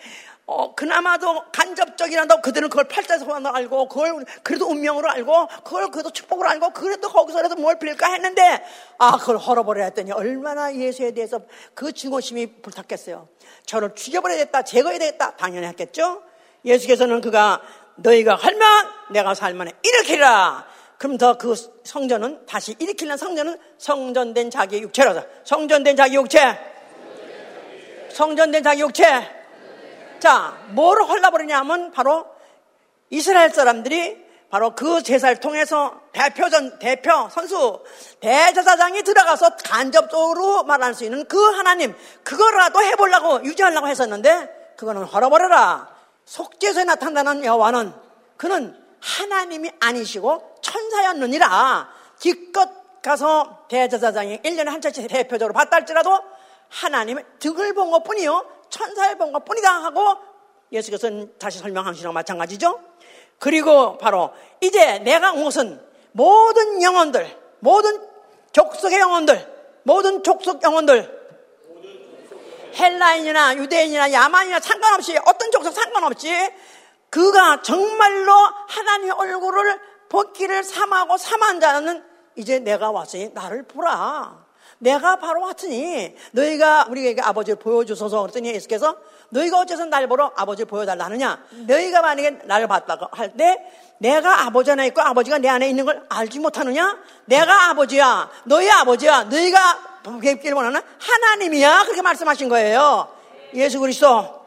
어, 그나마도 간접적이란다고 그들은 그걸 팔자로 알고, 그걸 그래도 운명으로 알고, 그걸 그래도 축복으로 알고, 그래도 거기서라도 뭘 빌까 했는데, 아, 그걸 헐어버려라 했더니 얼마나 예수에 대해서 그 증오심이 불탔겠어요. 저를 죽여버려야 겠다 제거해야 되겠다. 당연히 했겠죠? 예수께서는 그가 너희가 헐면 내가 사흘 만에 일으키리라. 그럼 더 그 성전은 다시 일으키는 성전은 성전된 자기 육체라서 성전된 자기 육체. 성전된 자기 육체. 자 뭐를 헐라버리냐면 바로 이스라엘 사람들이 바로 그 제사를 통해서 대표전 대표 선수 대제사장이 들어가서 간접적으로 말할 수 있는 그 하나님 그거라도 해보려고 유지하려고 했었는데 그거는 헐어버려라. 속죄소에 나타나는 여호와는 그는 하나님이 아니시고 천사였느니라. 기껏 가서 대제사장이 1년에 한 차씩 대표적으로 봤다 할지라도 하나님의 득을 본 것 뿐이요 천사를 본 것 뿐이다 하고 예수께서는 다시 설명하시는 마찬가지죠. 그리고 바로 이제 내가 온 것은 모든 영혼들 모든 족속의 영혼들 모든 족속 영혼들 헬라인이나 유대인이나 야만이나 상관없이 어떤 족속 상관없이 그가 정말로 하나님의 얼굴을 벗기를 삼하고 삼한 자는 이제 내가 왔으니 나를 보라. 내가 바로 왔으니 너희가 우리에게 아버지를 보여주소서 그랬더니 예수께서 너희가 어째서 날 보러 아버지를 보여달라 하느냐? 너희가 만약에 나를 봤다고 할 때 내가 아버지 안에 있고 아버지가 내 안에 있는 걸 알지 못하느냐? 내가 아버지야 너희 아버지야 너희가 뵙기를 원하는 하나님이야. 그렇게 말씀하신 거예요. 예수 그리스도.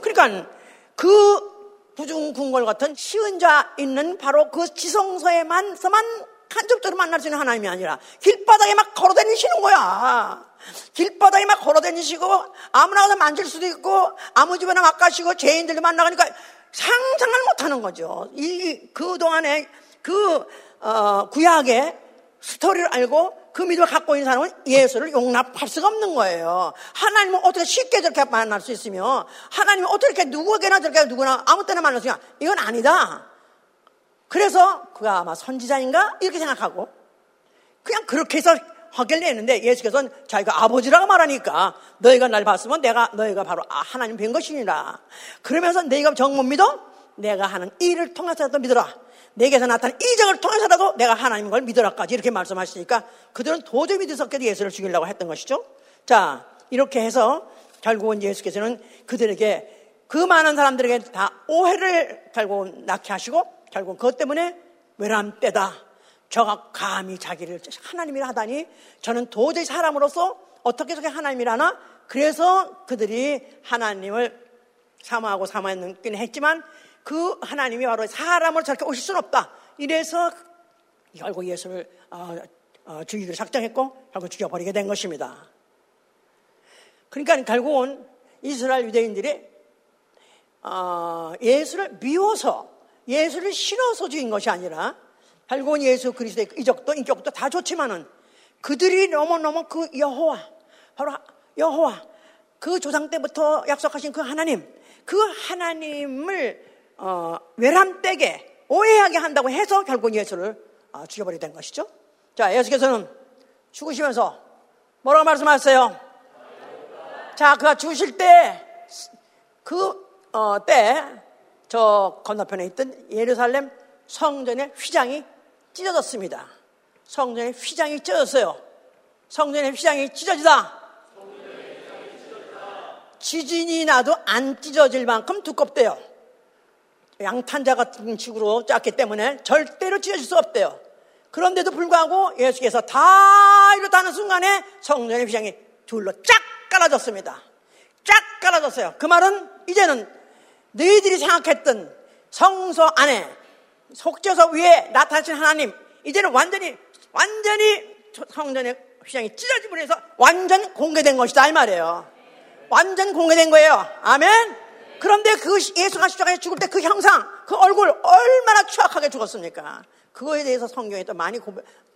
그러니까 그 부중궁궐 같은 쉬운 자 있는 바로 그 지성소에만서만 간접적으로 만날 수 있는 하나님이 아니라 길바닥에 막 걸어다니시는 거야. 길바닥에 막 걸어다니시고 아무나 가서 만질 수도 있고 아무 집에나 막 가시고 죄인들도 만나가니까 상상을 못하는 거죠. 이 그동안에 그 어, 구약의 스토리를 알고 그 믿음을 갖고 있는 사람은 예수를 용납할 수가 없는 거예요. 하나님은 어떻게 쉽게 저렇게 만날 수 있으며 하나님은 어떻게 누구에게나 저렇게 누구나 아무 때나 만날 수 있냐. 이건 아니다. 그래서 그가 아마 선지자인가? 이렇게 생각하고 그냥 그렇게 해서 하길래 했는데 예수께서는 자기가 아버지라고 말하니까 너희가 날 봤으면 내가 너희가 바로 아, 하나님 뵌 것이니라. 그러면서 너희가 정 못 믿어? 내가 하는 일을 통해서라도 믿어라. 내게서 나타난 이적을 통해서라도 내가 하나님 걸 믿어라까지 이렇게 말씀하시니까 그들은 도저히 믿을 수 없게 예수를 죽이려고 했던 것이죠. 자, 이렇게 해서 결국은 예수께서는 그들에게 그 많은 사람들에게 다 오해를 결국은 낳게 하시고 결국 그것 때문에 외람 때다. 저가 감히 자기를 하나님이라 하다니 저는 도저히 사람으로서 어떻게 저게 하나님이라 하나? 그래서 그들이 하나님을 사모하고 사모했긴 했지만 그 하나님이 바로 사람으로 저렇게 오실 수는 없다. 이래서 결국 예수를 어, 어, 죽이기로 작정했고 결국 죽여버리게 된 것입니다. 그러니까 결국은 이스라엘 유대인들이 어, 예수를 미워서 예수를 싫어서 죽인 것이 아니라 결국은 예수 그리스도의 이적도 인격도 다 좋지만은 그들이 너무너무 그 여호와 바로 여호와 그 조상 때부터 약속하신 그 하나님 그 하나님을 어, 외람되게 오해하게 한다고 해서 결국 예수를 어, 죽여버리게 된 것이죠. 자 예수께서는 죽으시면서 뭐라고 말씀하셨어요? 자 그가 죽으실 때 그 어, 때, 저 건너편에 있던 예루살렘 성전의 휘장이 찢어졌습니다. 성전의 휘장이 찢어졌어요. 성전의 휘장이 찢어지다. 지진이 나도 안 찢어질 만큼 두껍대요. 양탄자 같은 식으로 짰기 때문에 절대로 찢어질 수 없대요. 그런데도 불구하고 예수께서 다 이렇다는 순간에 성전의 휘장이 둘로 쫙 깔아졌습니다. 쫙 깔아졌어요. 그 말은 이제는 너희들이 생각했던 성소 안에 속죄소 위에 나타나신 하나님 이제는 완전히 완전히 성전의 휘장이 찢어짐으로 해서 완전 공개된 것이다 이 말이에요. 완전 공개된 거예요. 아멘. 그런데 그 예수가 십자가에 죽을 때 그 형상, 그 얼굴 얼마나 추악하게 죽었습니까? 그거에 대해서 성경에 또 많이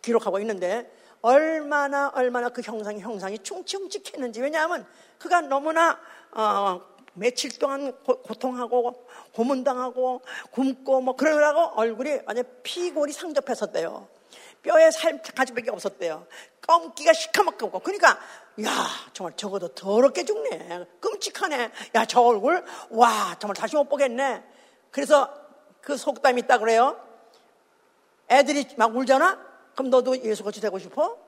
기록하고 있는데 얼마나 얼마나 그 형상이 형상이 충치흉측했는지 왜냐하면 그가 너무나 어, 며칠 동안 고, 통하고 고문당하고 굶고 뭐 그러느라고 얼굴이 완전 피골이 상접했었대요. 뼈에 살 가지밖에 없었대요. 껌기가 시커멓고 그러니까 야 정말 적어도 더럽게 죽네. 끔찍하네. 야 저 얼굴 와 정말 다시 못 보겠네. 그래서 그 속담이 있다 그래요. 애들이 막 울잖아. 그럼 너도 예수같이 되고 싶어?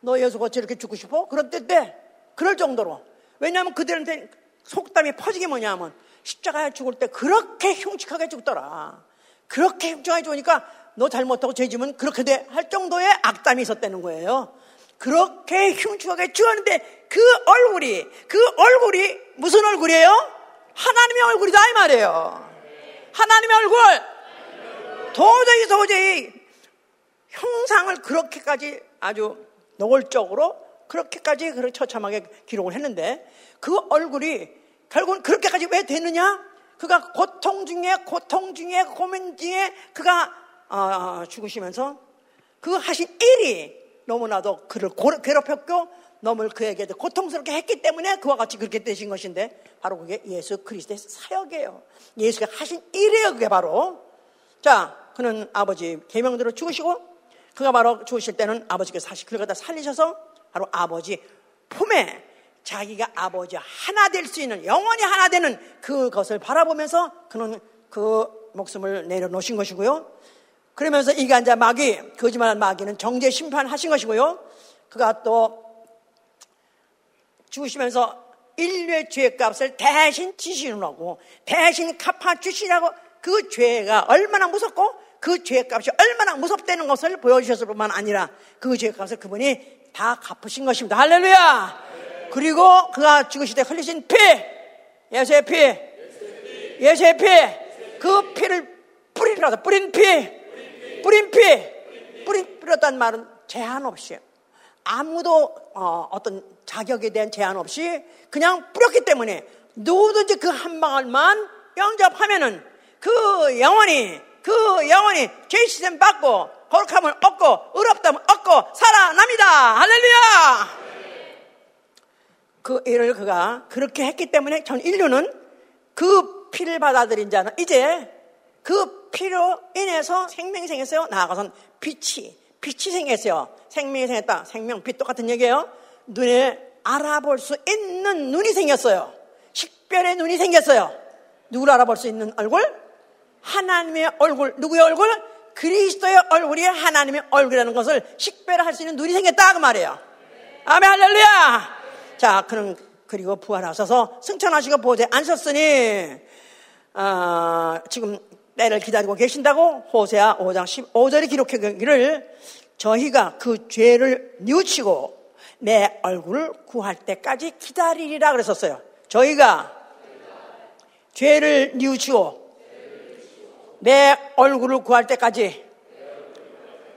너 예수같이 이렇게 죽고 싶어? 그럴 때 때. 그럴 정도로. 왜냐하면 그들한테 속담이 퍼지게 뭐냐면 십자가에 죽을 때 그렇게 흉측하게 죽더라. 그렇게 흉측하게 죽으니까 너 잘못하고 죄지면 그렇게 돼 할 정도의 악담이 있었다는 거예요. 그렇게 흉측하게 죽었는데 그 얼굴이 그 얼굴이 무슨 얼굴이에요? 하나님의 얼굴이다 이 말이에요. 하나님의 얼굴. 도저히 도저히 형상을 그렇게까지 아주 노골적으로 그렇게까지 그렇게 처참하게 기록을 했는데 그 얼굴이 결국은 그렇게까지 왜 되느냐? 그가 고통 중에 고통 중에 고민 중에 그가 어, 죽으시면서 그 하신 일이 너무나도 그를 괴롭혔고 너무 그에게 고통스럽게 했기 때문에 그와 같이 그렇게 되신 것인데 바로 그게 예수 그리스도의 사역이에요. 예수가 하신 일이에요. 그게 바로 자 그는 아버지 계명대로 죽으시고 그가 바로 죽으실 때는 아버지께서 사실 그를 갖다 살리셔서 바로 아버지 품에 자기가 아버지 하나 될 수 있는 영원히 하나 되는 그것을 바라보면서 그는 그 목숨을 내려놓으신 것이고요. 그러면서 이제 마귀 거짓말한 마귀는 정죄 심판하신 것이고요. 그가 또 죽으시면서 인류의 죄값을 대신 지시하고 대신 갚아 주시라고 그 죄가 얼마나 무섭고 그 죄값이 얼마나 무섭다는 것을 보여주셨을 뿐만 아니라 그 죄값을 그분이 다 갚으신 것입니다. 할렐루야! 그리고 그가 죽으실 때 흘리신 피, 예수의 피, 예수의 피, 그 피를 뿌리라다 뿌린 피, 뿌린 피, 뿌린 뿌렸단 말은 제한 없이 아무도 어, 떤 자격에 대한 제한 없이 그냥 뿌렸기 때문에 누구든지 그 한 방울만 영접하면은 그 영혼이 그 영혼이 죄 씻음 받고 거룩함을 얻고 의롭다면 얻고 살아납니다. 할렐루야! 그 일을 그가 그렇게 했기 때문에 전 인류는 그 피를 받아들인 자는 이제 그 피로 인해서 생명이 생겼어요. 나아가선 빛이, 빛이 생겼어요. 생명이 생겼다. 생명, 빛 똑같은 얘기예요. 눈에 알아볼 수 있는 눈이 생겼어요. 식별의 눈이 생겼어요. 누구를 알아볼 수 있는 얼굴? 하나님의 얼굴, 누구의 얼굴? 그리스도의 얼굴이 하나님의 얼굴이라는 것을 식별할 수 있는 눈이 생겼다 그 말이에요. 아멘 할렐루야. 자, 그럼 그리고 부활하셔서 승천하시고 보좌에 앉으셨으니 어, 지금 때를 기다리고 계신다고 호세아 5장 15절에 기록하기를 저희가 그 죄를 뉘우치고 내 얼굴을 구할 때까지 기다리리라 그랬었어요. 저희가 죄를 뉘우치고 내 얼굴을 구할 때까지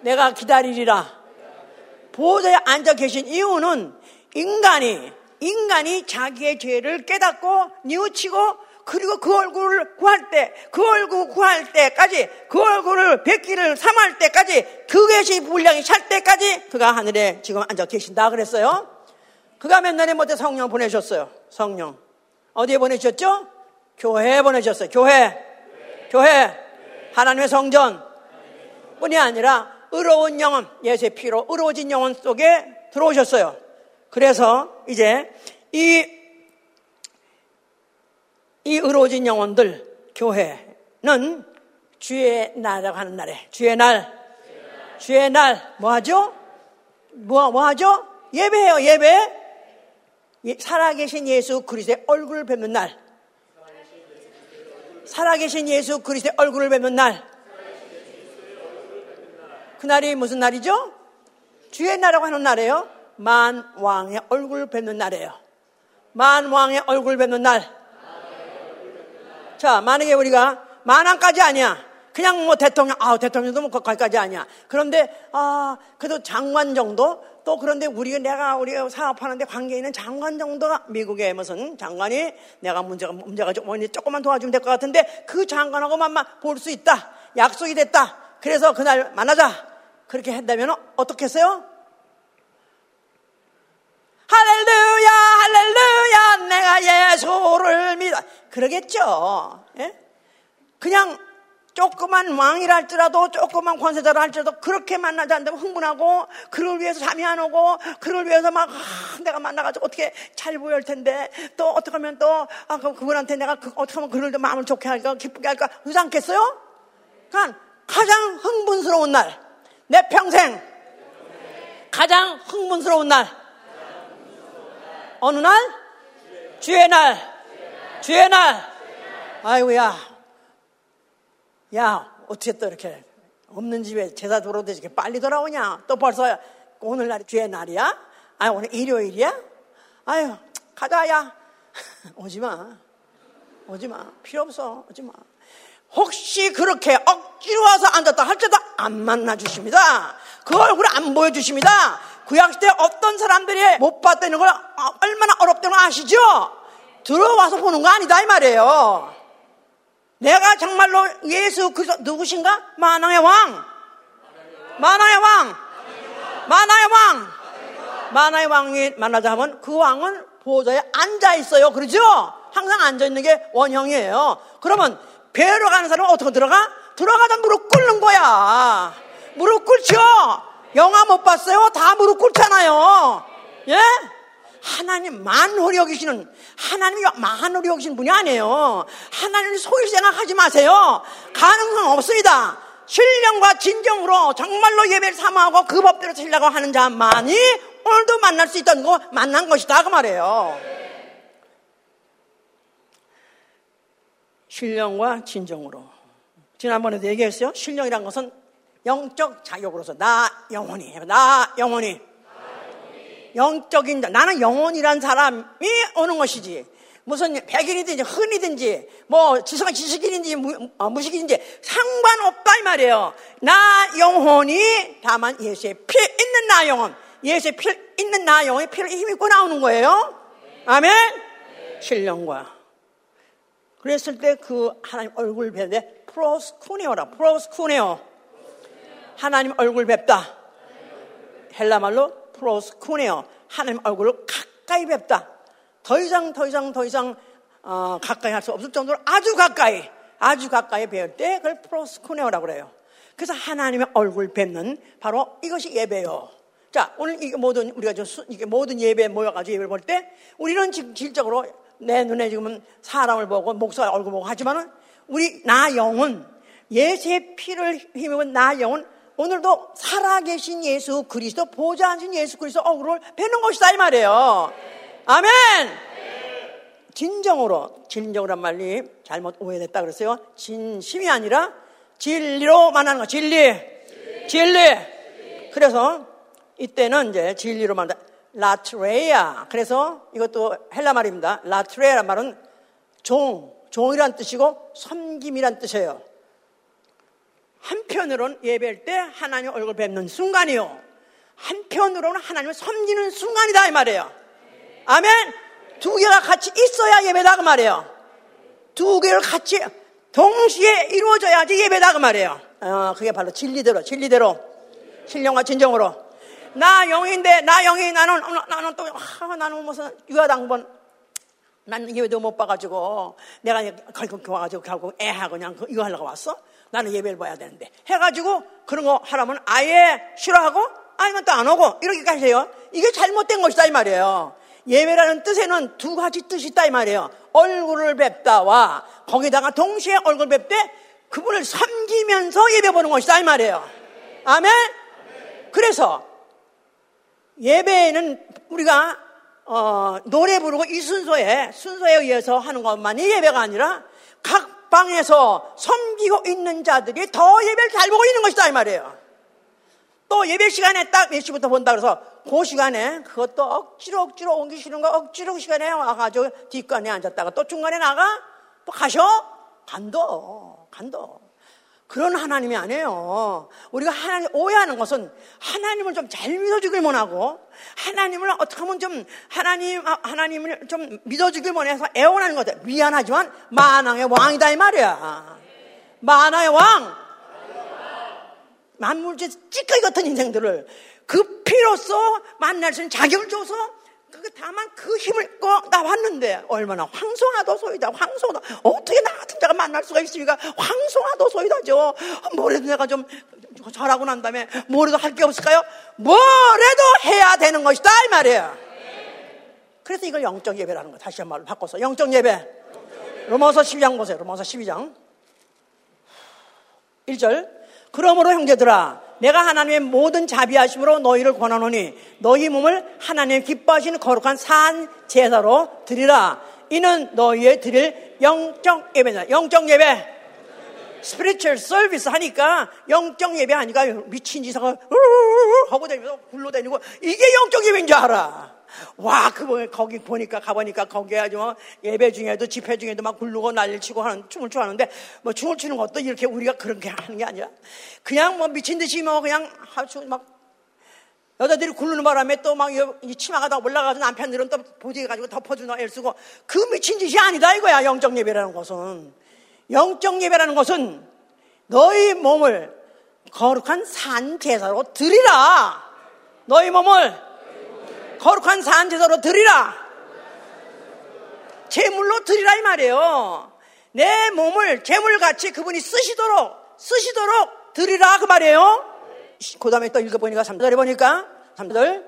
내가 기다리리라. 보호자에 앉아 계신 이유는 인간이 인간이 자기의 죄를 깨닫고 뉘우치고 그리고 그 얼굴을 구할 때, 그 얼굴 구할 때까지, 그 얼굴을 뵙기를 삼할 때까지, 그것이 분량이 찰 때까지 그가 하늘에 지금 앉아 계신다 그랬어요. 그가 몇 년에 못해 성령 보내셨어요. 성령. 어디에 보내셨죠? 교회에 보내셨어요. 교회. 교회. 하나님의 성전. 뿐이 아니라 의로운 영혼, 예수의 피로 의로워진 영혼 속에 들어오셨어요. 그래서 이제 이, 이 의로워진 영혼들, 교회는 주의 날이라고 하는 날에, 주의 날, 주의 날, 뭐 하죠? 뭐, 뭐 하죠? 예배해요, 예배. 살아계신 예수 그리스도의 얼굴을 뵙는 날. 살아계신 예수 그리스도의 얼굴을 뵙는 날. 그날이 무슨 날이죠? 주의 날이라고 하는 날이에요. 만 왕의 얼굴 뵙는 날이에요. 만 왕의 얼굴 뵙는 날. 자, 만약에 우리가 만왕까지 아니야. 그냥 뭐 대통령, 아, 대통령도 뭐 거기까지 아니야. 그런데, 아, 그래도 장관 정도? 또 그런데 우리가 내가 우리 사업하는데 관계 있는 장관 정도가 미국의 무슨 장관이 내가 문제가, 문제가 좀, 조금만 도와주면 될 것 같은데 그 장관하고만 볼 수 있다. 약속이 됐다. 그래서 그날 만나자. 그렇게 한다면 어떻게 했어요? 할렐루야, 할렐루야, 내가 예수를 믿어. 그러겠죠. 예? 그냥 조그만 왕이라 할지라도 조그만 권세자라 할지라도 그렇게 만나지 않다면 흥분하고 그를 위해서 잠이 안 오고 그를 위해서 막 아, 내가 만나가지고 어떻게 잘 보일 텐데 또 어떻게 하면 또 아, 그, 그분한테 내가 그, 어떻게 하면 그를 마음을 좋게 할까 기쁘게 할까 그러지 않겠어요? 그러니까 가장 흥분스러운 날 내 평생 가장 흥분스러운 날 어느 날? 주의 날. 주의 날. 아이고야. 야, 어떻게 또 이렇게 없는 집에 제사 돌아오듯이 이렇게 빨리 돌아오냐? 또 벌써 오늘날이 주의 날이야? 아, 오늘 일요일이야? 아유, 가자, 야. 오지 마. 오지 마. 필요 없어. 오지 마. 혹시 그렇게 억지로 와서 앉았다 할지도 안 만나 주십니다. 그 얼굴 안 보여 주십니다. 구약시대 어떤 사람들이 못 봤다는 걸 얼마나 어렵다는 걸 아시죠? 들어와서 보는 거 아니다 이 말이에요. 내가 정말로 예수 그리스도 누구신가? 만왕의 왕. 만왕의 왕. 만왕의 왕. 만왕의 왕이 만나자 하면 그 왕은 보좌에 앉아 있어요. 그러죠? 항상 앉아 있는 게 원형이에요. 그러면 배로 가는 사람은 어떻게 들어가? 들어가다 무릎 꿇는 거야. 영화 못 봤어요? 다 무릎 꿇잖아요. 예? 하나님 만홀히 여기시는 하나님이 만홀히 여기시는 분이 아니에요. 하나님 소위 생각하지 마세요. 가능성 없습니다. 신령과 진정으로 정말로 예배를 삼하고 그 법대로 살려고 하는 자만이 오늘도 만날 수 있다는 거 만난 것이다 그 말이에요. 신령과 진정으로. 지난번에도 얘기했어요. 신령이란 것은 영적 자격으로서 나 영혼이 나 영혼이 영적인 나는 영혼이란 사람이 오는 것이지 무슨 백인이든지 흔이든지 뭐 지성 지식인인지 무, 어, 무식인지 상관없다 이 말이에요. 나 영혼이 다만 예수의 피 있는 나 영혼 예수의 피 있는 나 영혼이 피를 힘입고 나오는 거예요. 아멘. 신령과 그랬을 때 그 하나님 얼굴 뵈는데 프로스쿠네오라 프로스쿠네오 하나님 얼굴 뵙다. 헬라말로 프로스쿠네어. 하나님 얼굴을 가까이 뵙다. 더 이상 더 이상 더 이상 어, 가까이 할 수 없을 정도로 아주 가까이 아주 가까이 배울 때 그걸 프로스쿠네어라고 그래요. 그래서 하나님의 얼굴 뵙는 바로 이것이 예배요. 자, 오늘 이게 모든 우리가 좀 이게 모든 예배 모여가지고 예배를 볼 때 우리는 지금 질적으로 내 눈에 지금은 사람을 보고 목사 얼굴 보고 하지만은 우리 나 영은 예수의 피를 힘입은 나 영은 오늘도 살아계신 예수 그리스도 보좌 앉은 예수 그리스도 얼굴을 뵈는 것이다 이 말이에요. 아멘. 진정으로 한 말이 잘못 오해됐다 그랬어요. 진심이 아니라 진리로 만나는 거. 진리. 진리. 그래서 이때는 이제 진리로 만다. 라트레야. 그래서 이것도 헬라 말입니다. 라트레야란 말은 종, 종이란 뜻이고 섬김이란 뜻이에요. 한편으로는 예배할 때 하나님 얼굴 뵙는 순간이요. 한편으로는 하나님을 섬기는 순간이다 이 말이에요. 아멘. 두 개가 같이 있어야 예배다 그 말이에요. 두 개를 같이 동시에 이루어져야지 예배다 그 말이에요. 어, 그게 바로 진리대로, 진리대로, 신령과 진정으로. 나 영인데, 나 영이 나는, 나는 또, 아, 나는 무슨 유아당번, 난 예배도 못 봐가지고, 내가 결국 와가지고 결국 애하고 그냥 그 이거 하려고 왔어? 나는 예배를 봐야 되는데. 해가지고 그런 거 하라면 아예 싫어하고, 아니면 또 안 오고, 이렇게까지 해요. 이게 잘못된 것이다, 이 말이에요. 예배라는 뜻에는 두 가지 뜻이 있다, 이 말이에요. 얼굴을 뵙다와 거기다가 동시에 얼굴 뵙되 그분을 섬기면서 예배 보는 것이다 이 말이에요. 아멘. 그래서 예배는 우리가 어, 노래 부르고 이 순서에 순서에 의해서 하는 것만이 예배가 아니라 각 방에서 섬기고 있는 자들이 더 예배를 잘 보고 있는 것이다 이 말이에요. 또 예배 시간에 딱 몇 시부터 본다 그래서 그 시간에 그것도 억지로 억지로 옮기시는 거 억지로 그 시간에 와가지고 뒷간에 앉았다가 또 중간에 나가 또 가셔? 간도 간도 그런 하나님이 아니에요. 우리가 하나님 오해하는 것은 하나님을 좀 잘 믿어주길 원하고 하나님을 어떻게 하면 좀 하나님 아, 하나님을 좀 믿어주길 원해서 애원하는 거죠. 미안하지만 만왕의 왕이다 이 말이야. 만왕의 왕. 만물제 찌꺼기 같은 인생들을 그 피로써 만날 수 있는 자격을 줘서 그 다만 그 힘을 꺼 나왔는데 얼마나 황송하도 소이다 황송하다. 어떻게 나 같은 자가 만날 수가 있습니까? 황송하도 소이다죠. 뭐래도 내가 좀 잘하고 난 다음에 뭐래도 할 게 없을까요? 뭐래도 해야 되는 것이다 이 말이에요. 그래서 이걸 영적 예배라는 거 다시 한 말로 바꿔서. 영적 예배. 로마서 12장 보세요. 로마서 12장. 1절. 그러므로 형제들아 내가 하나님의 모든 자비하심으로 너희를 권하노니 너희 몸을 하나님 기뻐하시는 거룩한 산 제사로 드리라. 이는 너희의 드릴 영적 예배다. 영적 예배. 스피리추얼 서비스 하니까 영적 예배 하니까 미친 짓하고 하고 다니면서 굴러다니고 이게 영적 예배인 줄 알아 와, 그, 거기 보니까, 가보니까 거기에 아주 뭐 예배 중에도 집회 중에도 막 굴르고 난리치고 하는, 춤을 추하는데, 뭐 춤을 추는 것도 이렇게 우리가 그렇게 하는 게 아니라, 그냥 뭐 미친 듯이 뭐 그냥 아주 막, 여자들이 굴르는 바람에 또 막 이 치마가 다 올라가서 남편들은 또 보지해가지고 덮어주나 애쓰고, 그 미친 짓이 아니다 이거야, 영적 예배라는 것은. 영적 예배라는 것은 너희 몸을 거룩한 산 제사로 드리라. 너희 몸을 거룩한 산 제사로 드리라. 제물로 드리라 이 말이에요. 내 몸을 제물같이 그분이 쓰시도록 쓰시도록 드리라 그 말이에요. 그 다음에 또 읽어보니까 3절에 보니까 3절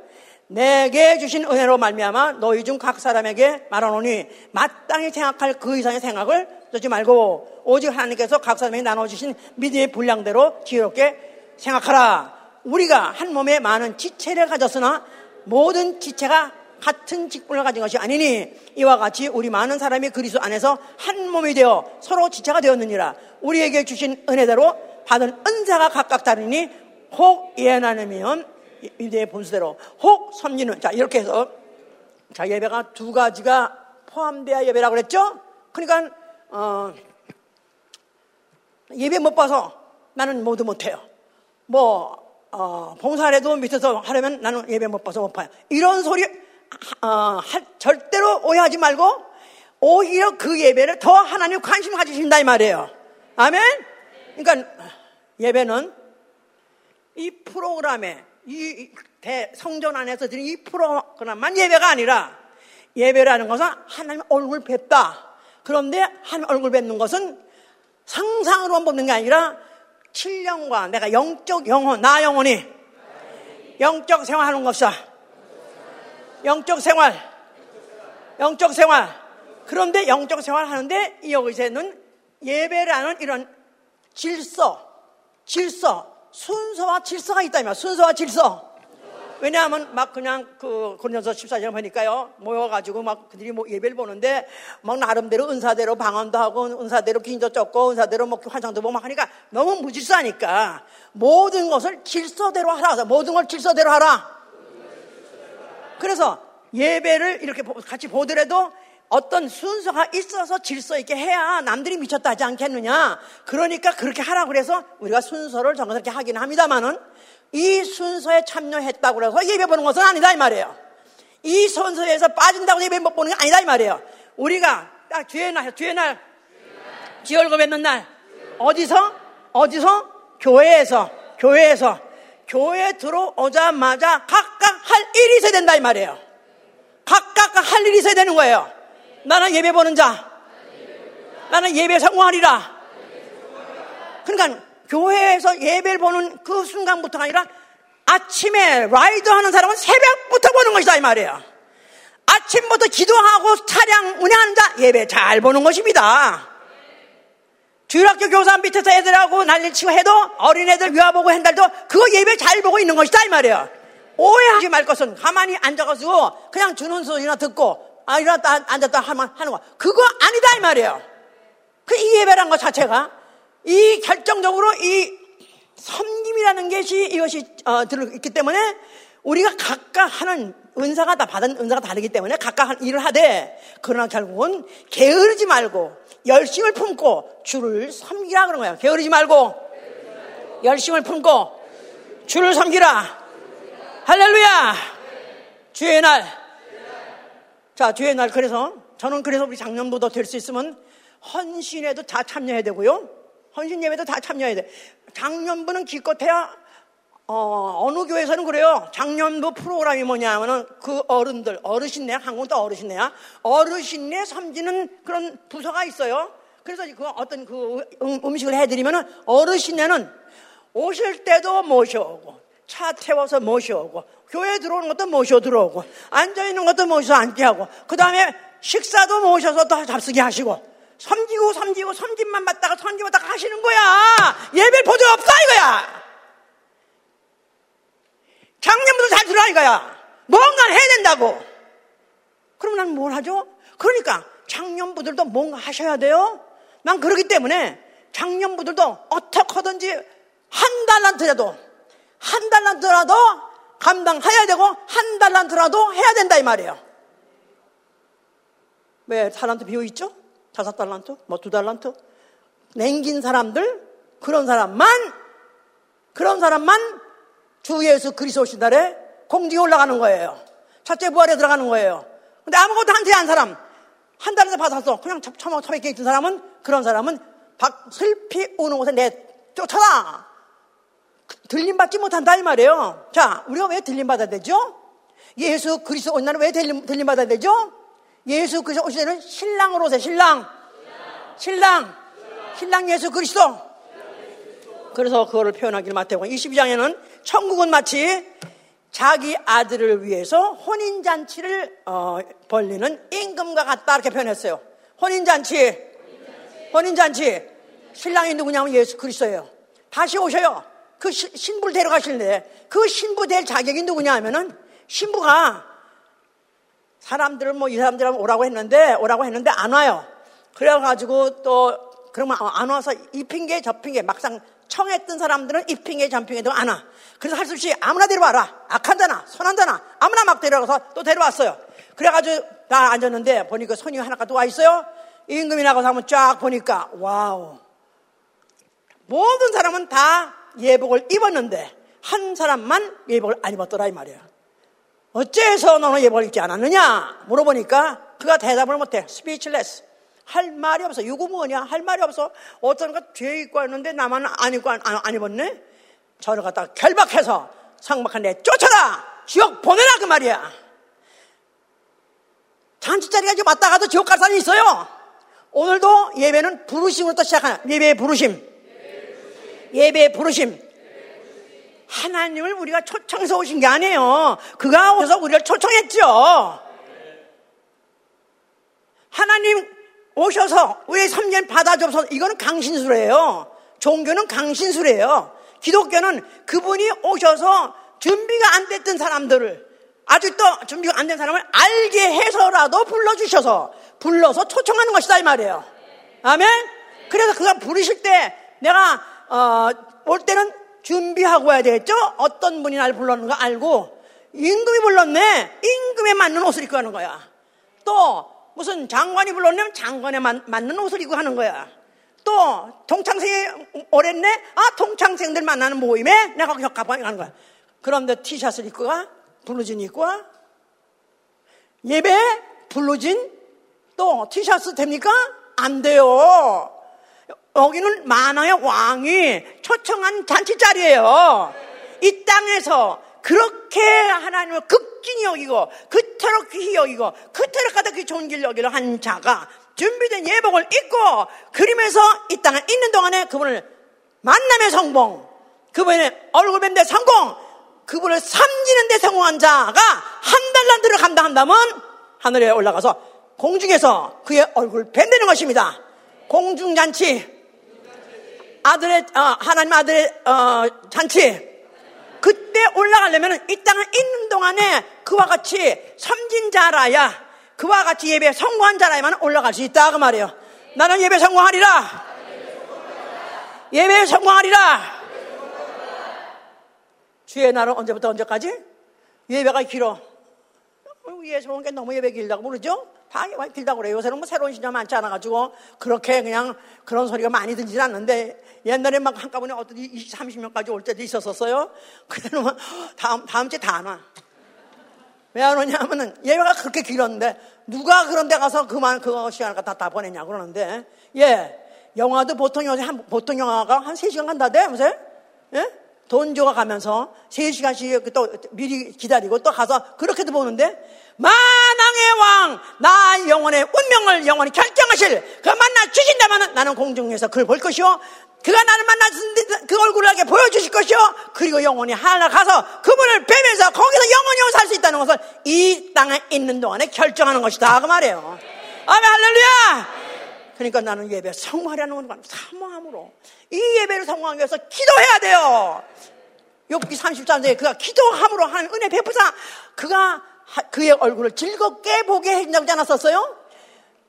내게 주신 은혜로 말미암아 너희 중 각 사람에게 말하노니 마땅히 생각할 그 이상의 생각을 쓰지 말고 오직 하나님께서 각 사람에게 나눠주신 믿음의 분량대로 지혜롭게 생각하라. 우리가 한 몸에 많은 지체를 가졌으나 모든 지체가 같은 직분을 가진 것이 아니니 이와 같이 우리 많은 사람이 그리스도 안에서 한 몸이 되어 서로 지체가 되었느니라. 우리에게 주신 은혜대로 받은 은사가 각각 다르니 혹 예나님이면 유대의 본수대로 혹 섬기는 자 이렇게 해서 자 예배가 두 가지가 포함돼야 예배라고 그랬죠? 그러니까 어, 예배 못 봐서 나는 모두 못해요. 뭐 어, 봉사라도 밑에서 하려면 나는 예배 못 봐서 못 봐요. 이런 소리 어, 하, 절대로 오해하지 말고 오히려 그 예배를 더 하나님 관심 가지신다 이 말이에요. 아멘. 그러니까 예배는 이 프로그램에 이 성전 안에서 드린 이 프로그램만 예배가 아니라 예배라는 것은 하나님 얼굴 뵙다. 그런데 하나님 얼굴 뵙는 것은 상상으로만 보는 게 아니라 7년과 내가 영적 영혼, 나 영혼이 영적 생활하는 것이다. 영적 생활. 영적 생활. 그런데 영적 생활 하는데 여기서는 예배라는 이런 질서, 질서, 순서와 질서가 있다면 순서와 질서. 왜냐하면 막 그냥 그 고린도서 14장 보니까요 모여가지고 막 그들이 뭐 예배를 보는데 막 나름대로 은사대로 방언도 하고 은사대로 긴도 쫓고 은사대로 뭐 환상도 보고 막 하니까 너무 무질서하니까 모든 것을 질서대로 하라. 모든 걸 질서대로 하라. 그래서 예배를 이렇게 같이 보더라도 어떤 순서가 있어서 질서 있게 해야 남들이 미쳤다 하지 않겠느냐. 그러니까 그렇게 하라고 그래서 우리가 순서를 정확하게 하긴 합니다만은 이 순서에 참여했다고 해서 예배 보는 것은 아니다 이 말이에요. 이 순서에서 빠진다고 예배 못 보는 게 아니다 이 말이에요. 우리가 딱 주의 날, 주의 날, 지월고 맺는 날 어디서 어디서 교회에서 교회에서 교회 들어오자마자 각각 할 일이 있어야 된다 이 말이에요. 각각 할 일이 있어야 되는 거예요. 나는 예배 보는 자. 나는 예배 성공하리라. 그러니까 교회에서 예배를 보는 그 순간부터가 아니라 아침에 라이드 하는 사람은 새벽부터 보는 것이다 이 말이에요. 아침부터 기도하고 차량 운행하는 자 예배 잘 보는 것입니다. 주일학교 교사 밑에서 애들하고 난리치고 해도 어린애들 위화보고 한달도 그거 예배 잘 보고 있는 것이다 이 말이에요. 오해하지 말 것은 가만히 앉아가지고 그냥 주는 소리나 듣고 아 일어났다 앉았다 하는 거 그거 아니다 이 말이에요. 그 이 예배란 것 자체가 이 결정적으로 이 섬김이라는 것이 이것이 어, 들어있기 때문에 우리가 각각 하는 은사가 다 받은 은사가 다르기 때문에 각각 일을 하되 그러나 결국은 게으르지 말고 열심을 품고 주를 섬기라 그런 거예요. 게으르지 말고 열심을 품고 주를 섬기라. 할렐루야. 주의 날. 자, 주의 날 그래서 저는 그래서 우리 작년부도 될수 있으면 헌신에도 다 참여해야 되고요. 헌신 예배도 다 참여해야 돼. 작년부는 기껏해야 어, 느 교회에서는 그래요. 작년부 프로그램이 뭐냐면은 그 어른들, 어르신네, 한국은 또 어르신네야. 어르신네 섬기는 그런 부서가 있어요. 그래서 그 어떤 그 음, 식을 해드리면은 어르신네는 오실 때도 모셔오고, 차 태워서 모셔오고, 교회 들어오는 것도 모셔 들어오고, 앉아 있는 것도 모셔서 앉게 하고, 그 다음에 식사도 모셔서 또 잡수게 하시고, 섬기고 섬기고 섬김만 받다가 섬김 받다가 하시는 거야. 예배를 보적 없어 이거야. 작년부터 잘 들어라 이거야. 뭔가 해야 된다고. 그럼 난 뭘 하죠? 그러니까 작년부들도 뭔가 하셔야 돼요. 난 그러기 때문에 작년부들도 어떻게 하든지 한 달란트라도 한 달란트라도 감당해야 되고 한 달란트라도 해야 된다 이 말이에요. 왜 달란트 비어 있죠? 다섯 달란트, 뭐 두 달란트 냉긴 사람들 그런 사람만 그런 사람만 주 예수 그리스도 오신 날에 공중에 올라가는 거예요. 첫째 부활에 들어가는 거예요. 근데 아무것도 한테 한 사람 한 달에서 받았어. 그냥 처먹 처먹게 있던 사람은 그런 사람은 박 슬피 오는 곳에 내 쫓아라. 들림 받지 못한다 이 말이에요. 자, 우리가 왜 들림 받아야 되죠? 예수 그리스도 온 날은 왜 들림, 들림 받아야 되죠? 예수 그리스도 오실 때는 신랑으로 오세요. 신랑. 신랑. 신랑 예수 그리스도. 그래서 그거를 표현하기를 마태복음 22장에는 천국은 마치 자기 아들을 위해서 혼인잔치를 어, 벌리는 임금과 같다 이렇게 표현했어요. 혼인잔치. 혼인잔치. 신랑이 누구냐면 예수 그리스도예요. 다시 오셔요. 그 신부를 데려가실래. 그 신부 될 자격이 누구냐 하면은 신부가 사람들은 뭐이 사람들은 오라고 했는데 오라고 했는데 안 와요. 그래가지고 또 그러면 안 와서 이 핑계 저 핑계 막상 청했던 사람들은 이 핑계 저 핑계도 안 와. 그래서 할 수 없이 아무나 데려와라. 악한 자나 선한 자나 아무나 막 데려가서 또 데려왔어요. 그래가지고 나 앉았는데 보니까 손님 하나가 또 와 있어요. 임금이 나가서 한번 쫙 보니까 wow. 모든 사람은 다 예복을 입었는데 한 사람만 예복을 안 입었더라 이 말이에요. 어째서 너는 예복을 입지 않았느냐? 물어보니까 그가 대답을 못해. speechless. 할 말이 없어. 이거 뭐냐? 할 말이 없어. 어떤 가뒤 입고 왔는데 나만 안 입고 안, 안 입었네? 저를 갖다 결박해서 상박한데 쫓아라! 지옥 보내라! 그 말이야. 잔치자리가 지금 왔다 가도 지옥 갈 사람이 있어요. 오늘도 예배는 부르심으로부터 시작하는 예배의 부르심. 예배의 부르심. 하나님을 우리가 초청해서 오신 게 아니에요. 그가 오셔서 우리를 초청했죠. 하나님 오셔서 우리의 3년 받아줘서 이거는 강신술이에요. 종교는 강신술이에요. 기독교는 그분이 오셔서 준비가 안 됐던 사람들을 아직도 준비가 안 된 사람을 알게 해서라도 불러주셔서 불러서 초청하는 것이다 이 말이에요. 아멘. 그래서 그가 부르실 때 내가 어, 올 때는 준비하고 와야 되겠죠. 어떤 분이 날 불렀는 가 알고 임금이 불렀네. 임금에 맞는 옷을 입고 하는 거야. 또 무슨 장관이 불렀냐면 장관에 맞는 옷을 입고 하는 거야. 또 동창생이 오랬네. 아 동창생들 만나는 모임에 내가 격가방에 가는 거야. 그런데 티셔츠를 입고 가, 블루진 입고 가. 예배 블루진 또 티셔츠 됩니까? 안 돼요. 여기는 만왕의 왕이 초청한 잔치 자리예요. 이 땅에서 그렇게 하나님을 극진히 여기고 그토록 귀히 여기고 그토록 가득히 좋은 길 여기를 한 자가 준비된 예복을 입고 그림에서 이 땅에 있는 동안에 그분을 만남의 성공 그분의 얼굴 뵌데 성공 그분을 삼지는 데 성공한 자가 한 달란트를 감당한다면 하늘에 올라가서 공중에서 그의 얼굴을 뵌다는 것입니다 공중잔치 아들의 어, 하나님 아들의 어, 잔치 그때 올라가려면 이 땅에 있는 동안에 그와 같이 섬진 자라야 그와 같이 예배 성공한 자라야만 올라갈 수 있다 그 말이에요. 나는 예배 성공하리라. 예배 성공하리라. 주의 날은 언제부터 언제까지? 예배가 길어. 예수 온게 너무 예배 길다고 모르죠? 다 길다고 그래요. 요새는 뭐 새로운 신자 많지 않아가지고 그렇게 그냥 그런 소리가 많이 들리진 않는데 옛날에 막 한꺼번에 어떤 20, 30명까지 올 때도 있었었어요. 그러면 다음, 다음 주에 다 안 와. 왜 안 오냐 하면은 예배가 그렇게 길었는데 누가 그런 데 가서 그만 그 시간을 갖다 다 보냈냐 그러는데 예. 영화도 보통 요새 한, 보통 영화가 한 3시간 간다대 요새? 예? 돈 줘가 가면서 3시간씩 또 미리 기다리고 또 가서 그렇게도 보는데 만왕의 왕, 나 영혼의 운명을 영원히 결정하실 그 만나 주신다면 나는 공중에서 그걸 볼 것이요. 그가 나를 만났을 그 얼굴을 하게 보여주실 것이요. 그리고 영원히 하나 가서 그분을 뵈면서 거기서 영원히 살 수 있다는 것을 이 땅에 있는 동안에 결정하는 것이다. 그 말이에요. 아멘, 할렐루야! 그러니까 나는 예배 성공하려는 건 사모함으로 이 예배를 성공하기 위해서 기도해야 돼요. 욕기 33장에 그가 기도함으로 하는 은혜 베푸사 그가 그의 얼굴을 즐겁게 보게 해준다고 않았었어요?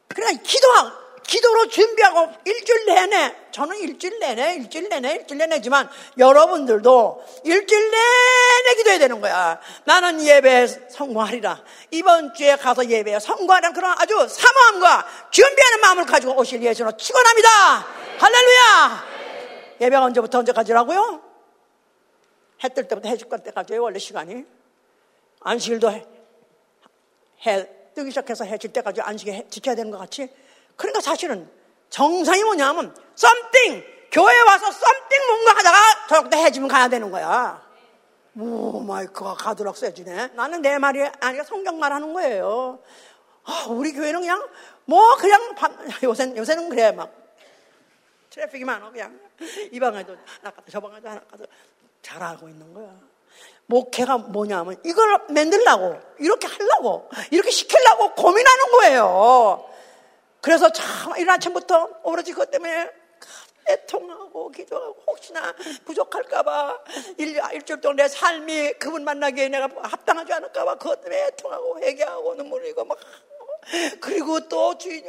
그러니까 기도하고 기도로 준비하고 일주일 내내 저는 일주일 내내 일주일 내내 일주일 내내지만 여러분들도 일주일 내내 기도해야 되는 거야. 나는 예배에 성공하리라. 이번 주에 가서 예배에 성공하는 그런 아주 사모함과 준비하는 마음을 가지고 오실 예수로 축원합니다. 할렐루야. 예배가 언제부터 언제까지라고요? 해 뜰 때부터 해 질 때까지예요. 원래 시간이. 안식일도 해, 해 뜨기 시작해서 해질 때까지 안식에 지켜야 되는 것 같이 그러니까 사실은 정상이 뭐냐면 썸띵 교회 와서 썸띵 뭔가 하다가 저렇게 해지면 가야 되는 거야. 오 마이크가 가도록 세지네. 나는 내 말이 아니라 성경 말하는 거예요. 아, 우리 교회는 그냥 뭐 그냥 반, 요새 요새는 그래 막 트래픽이 많아 그냥 이 방에도 하나 가서 저 방에도 하나 가서 잘하고 있는 거야. 목회가 뭐냐면 이걸 만들라고 이렇게 하려고 이렇게 시키려고 고민하는 거예요. 그래서 참 이른 아침부터 오로지 그것 때문에 애통하고 기도하고 혹시나 부족할까봐 일, 일주일 동안 내 삶이 그분 만나기에 내가 합당하지 않을까봐 그것 때문에 애통하고 회개하고 눈물 흘리고 막 그리고 또 주인이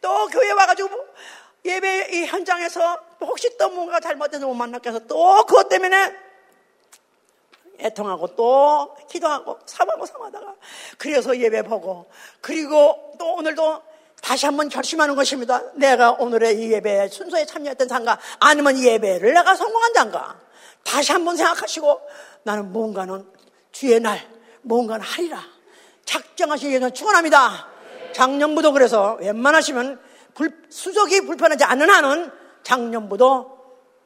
또 교회 와가지고 예배 이 현장에서 혹시 또 뭔가 잘못돼서 못 만나게 해서 또 그것 때문에 애통하고 또 기도하고 사모하고 사모하다가 그래서 예배 보고 그리고 또 오늘도 다시 한번 결심하는 것입니다. 내가 오늘의 이 예배에 순서에 참여했던 장가 아니면 이 예배를 내가 성공한 장가 다시 한번 생각하시고 나는 뭔가는 주의 날 뭔가는 하리라 작정하시기 위해서 축원합니다. 작년부도 그래서 웬만하시면 불, 수족이 불편하지 않는 한은 작년부도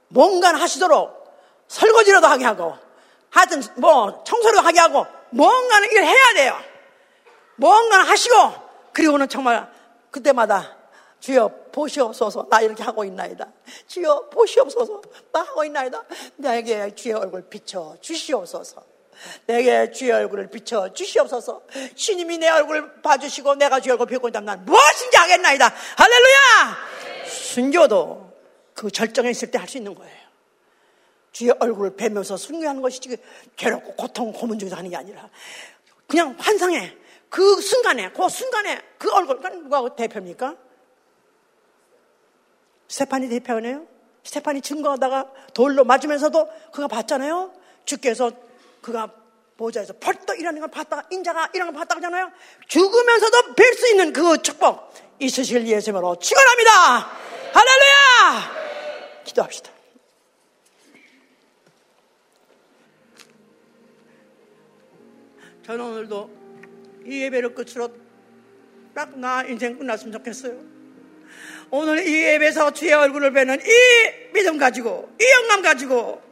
뭔가는 하시도록 설거지라도 하게 하고 하여튼 뭐 청소라도 하게 하고 뭔가는 일 해야 돼요. 뭔가는 하시고 그리고는 정말 그때마다 주여 보시옵소서 나 이렇게 하고 있나이다. 주여 보시옵소서 나 하고 있나이다. 내게 주의 얼굴 비춰 주시옵소서. 내게 주의 얼굴을 비춰 주시옵소서. 주님이 내 얼굴을 봐주시고 내가 주의 얼굴 비고 있다면 난 무엇인지 하겠나이다. 할렐루야! 순교도 그 절정에 있을 때 할 수 있는 거예요. 주의 얼굴을 뵈면서 순교하는 것이지 괴롭고 고통, 고문 중에서 하는 게 아니라 그냥 환상해. 그 순간에, 그 순간에 그 얼굴, 누가 대표입니까? 스테판이 대표네요. 스테판이 증거하다가 돌로 맞으면서도 그가 봤잖아요. 주께서 그가 보좌에서 벌떡 일하는 걸 봤다가 인자가 이런 걸 봤다 하잖아요. 죽으면서도 뵐 수 있는 그 축복 있으실 예수님으로 축원합니다. 할렐루야! 기도합시다. 저는 오늘도 이 예배를 끝으로 딱 나 인생 끝났으면 좋겠어요. 오늘 이 예배에서 주의 얼굴을 뵈는 이 믿음 가지고, 이 영감 가지고,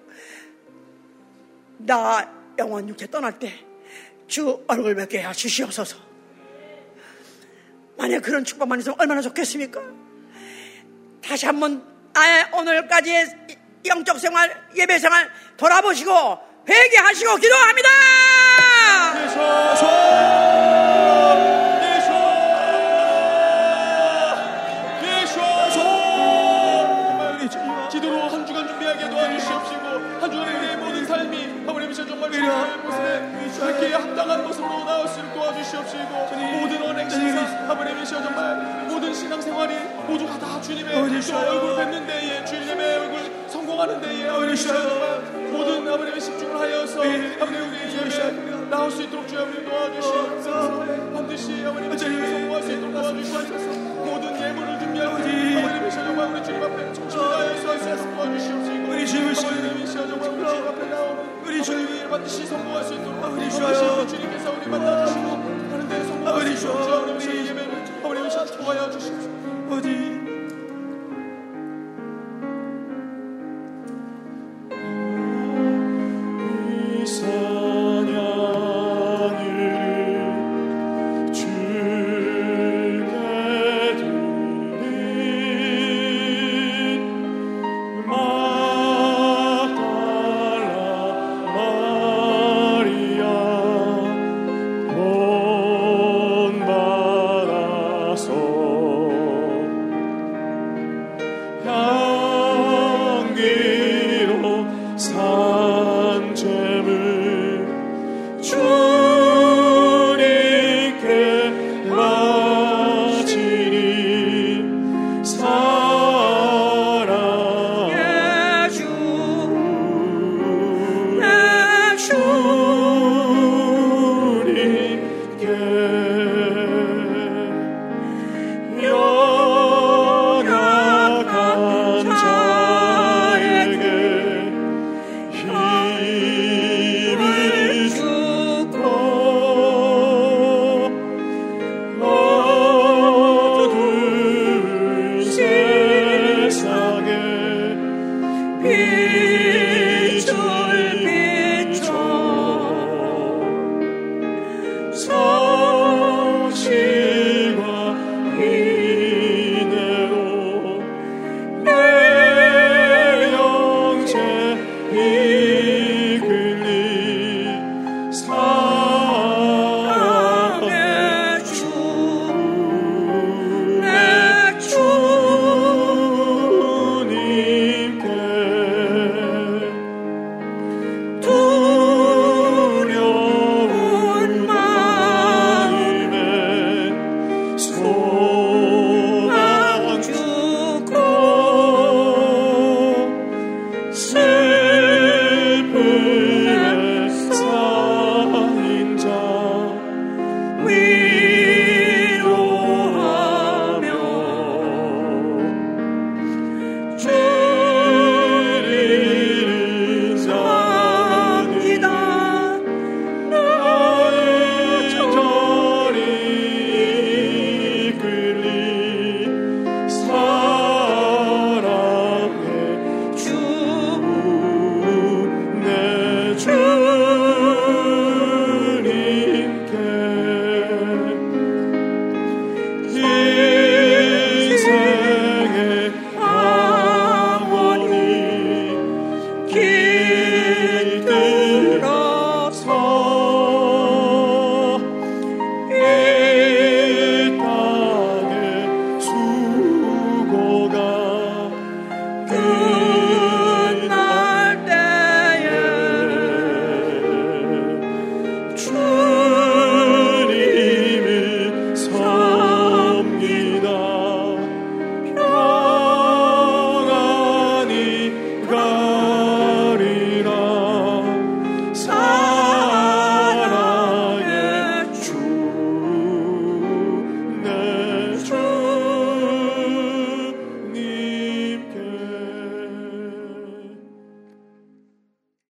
나 영원 육체 떠날 때 주 얼굴 뵙게 해주시옵소서. 만약 그런 축복만 있으면 얼마나 좋겠습니까? 다시 한번 나의 오늘까지의 영적 생활, 예배 생활 돌아보시고 회개하시고 기도합니다. 기도로 한 주간 준비하게 도와주시옵시고 한 주간의 우리의 모든 삶이 아버님이셔 정말 주님의 모습에 그렇게 합당한 모습으로 나올 수 있도록 도와주시옵시고 모든 언행 신사 아버님이셔 정말 모든 신앙생활이 모두가 다 주님의 또 얼굴 뵙는 데에 주님의 얼굴 성공하는 데에 아버님이셔 정말 나올 수 있도록 주님 도와주시옵소서. 반드시 아버님의 주님을 성공할 수 있도록 도와주시옵소서. 모든 예물을 준비하고 아버님이셔 정말 우리 주님 앞에 다해서 할수 있도록 도와주시옵시고 아버님이셔 정말 우리 주님 앞에 나오는 우리 주님이 반드시 성공할 수 있도록 도와주시옵소서 So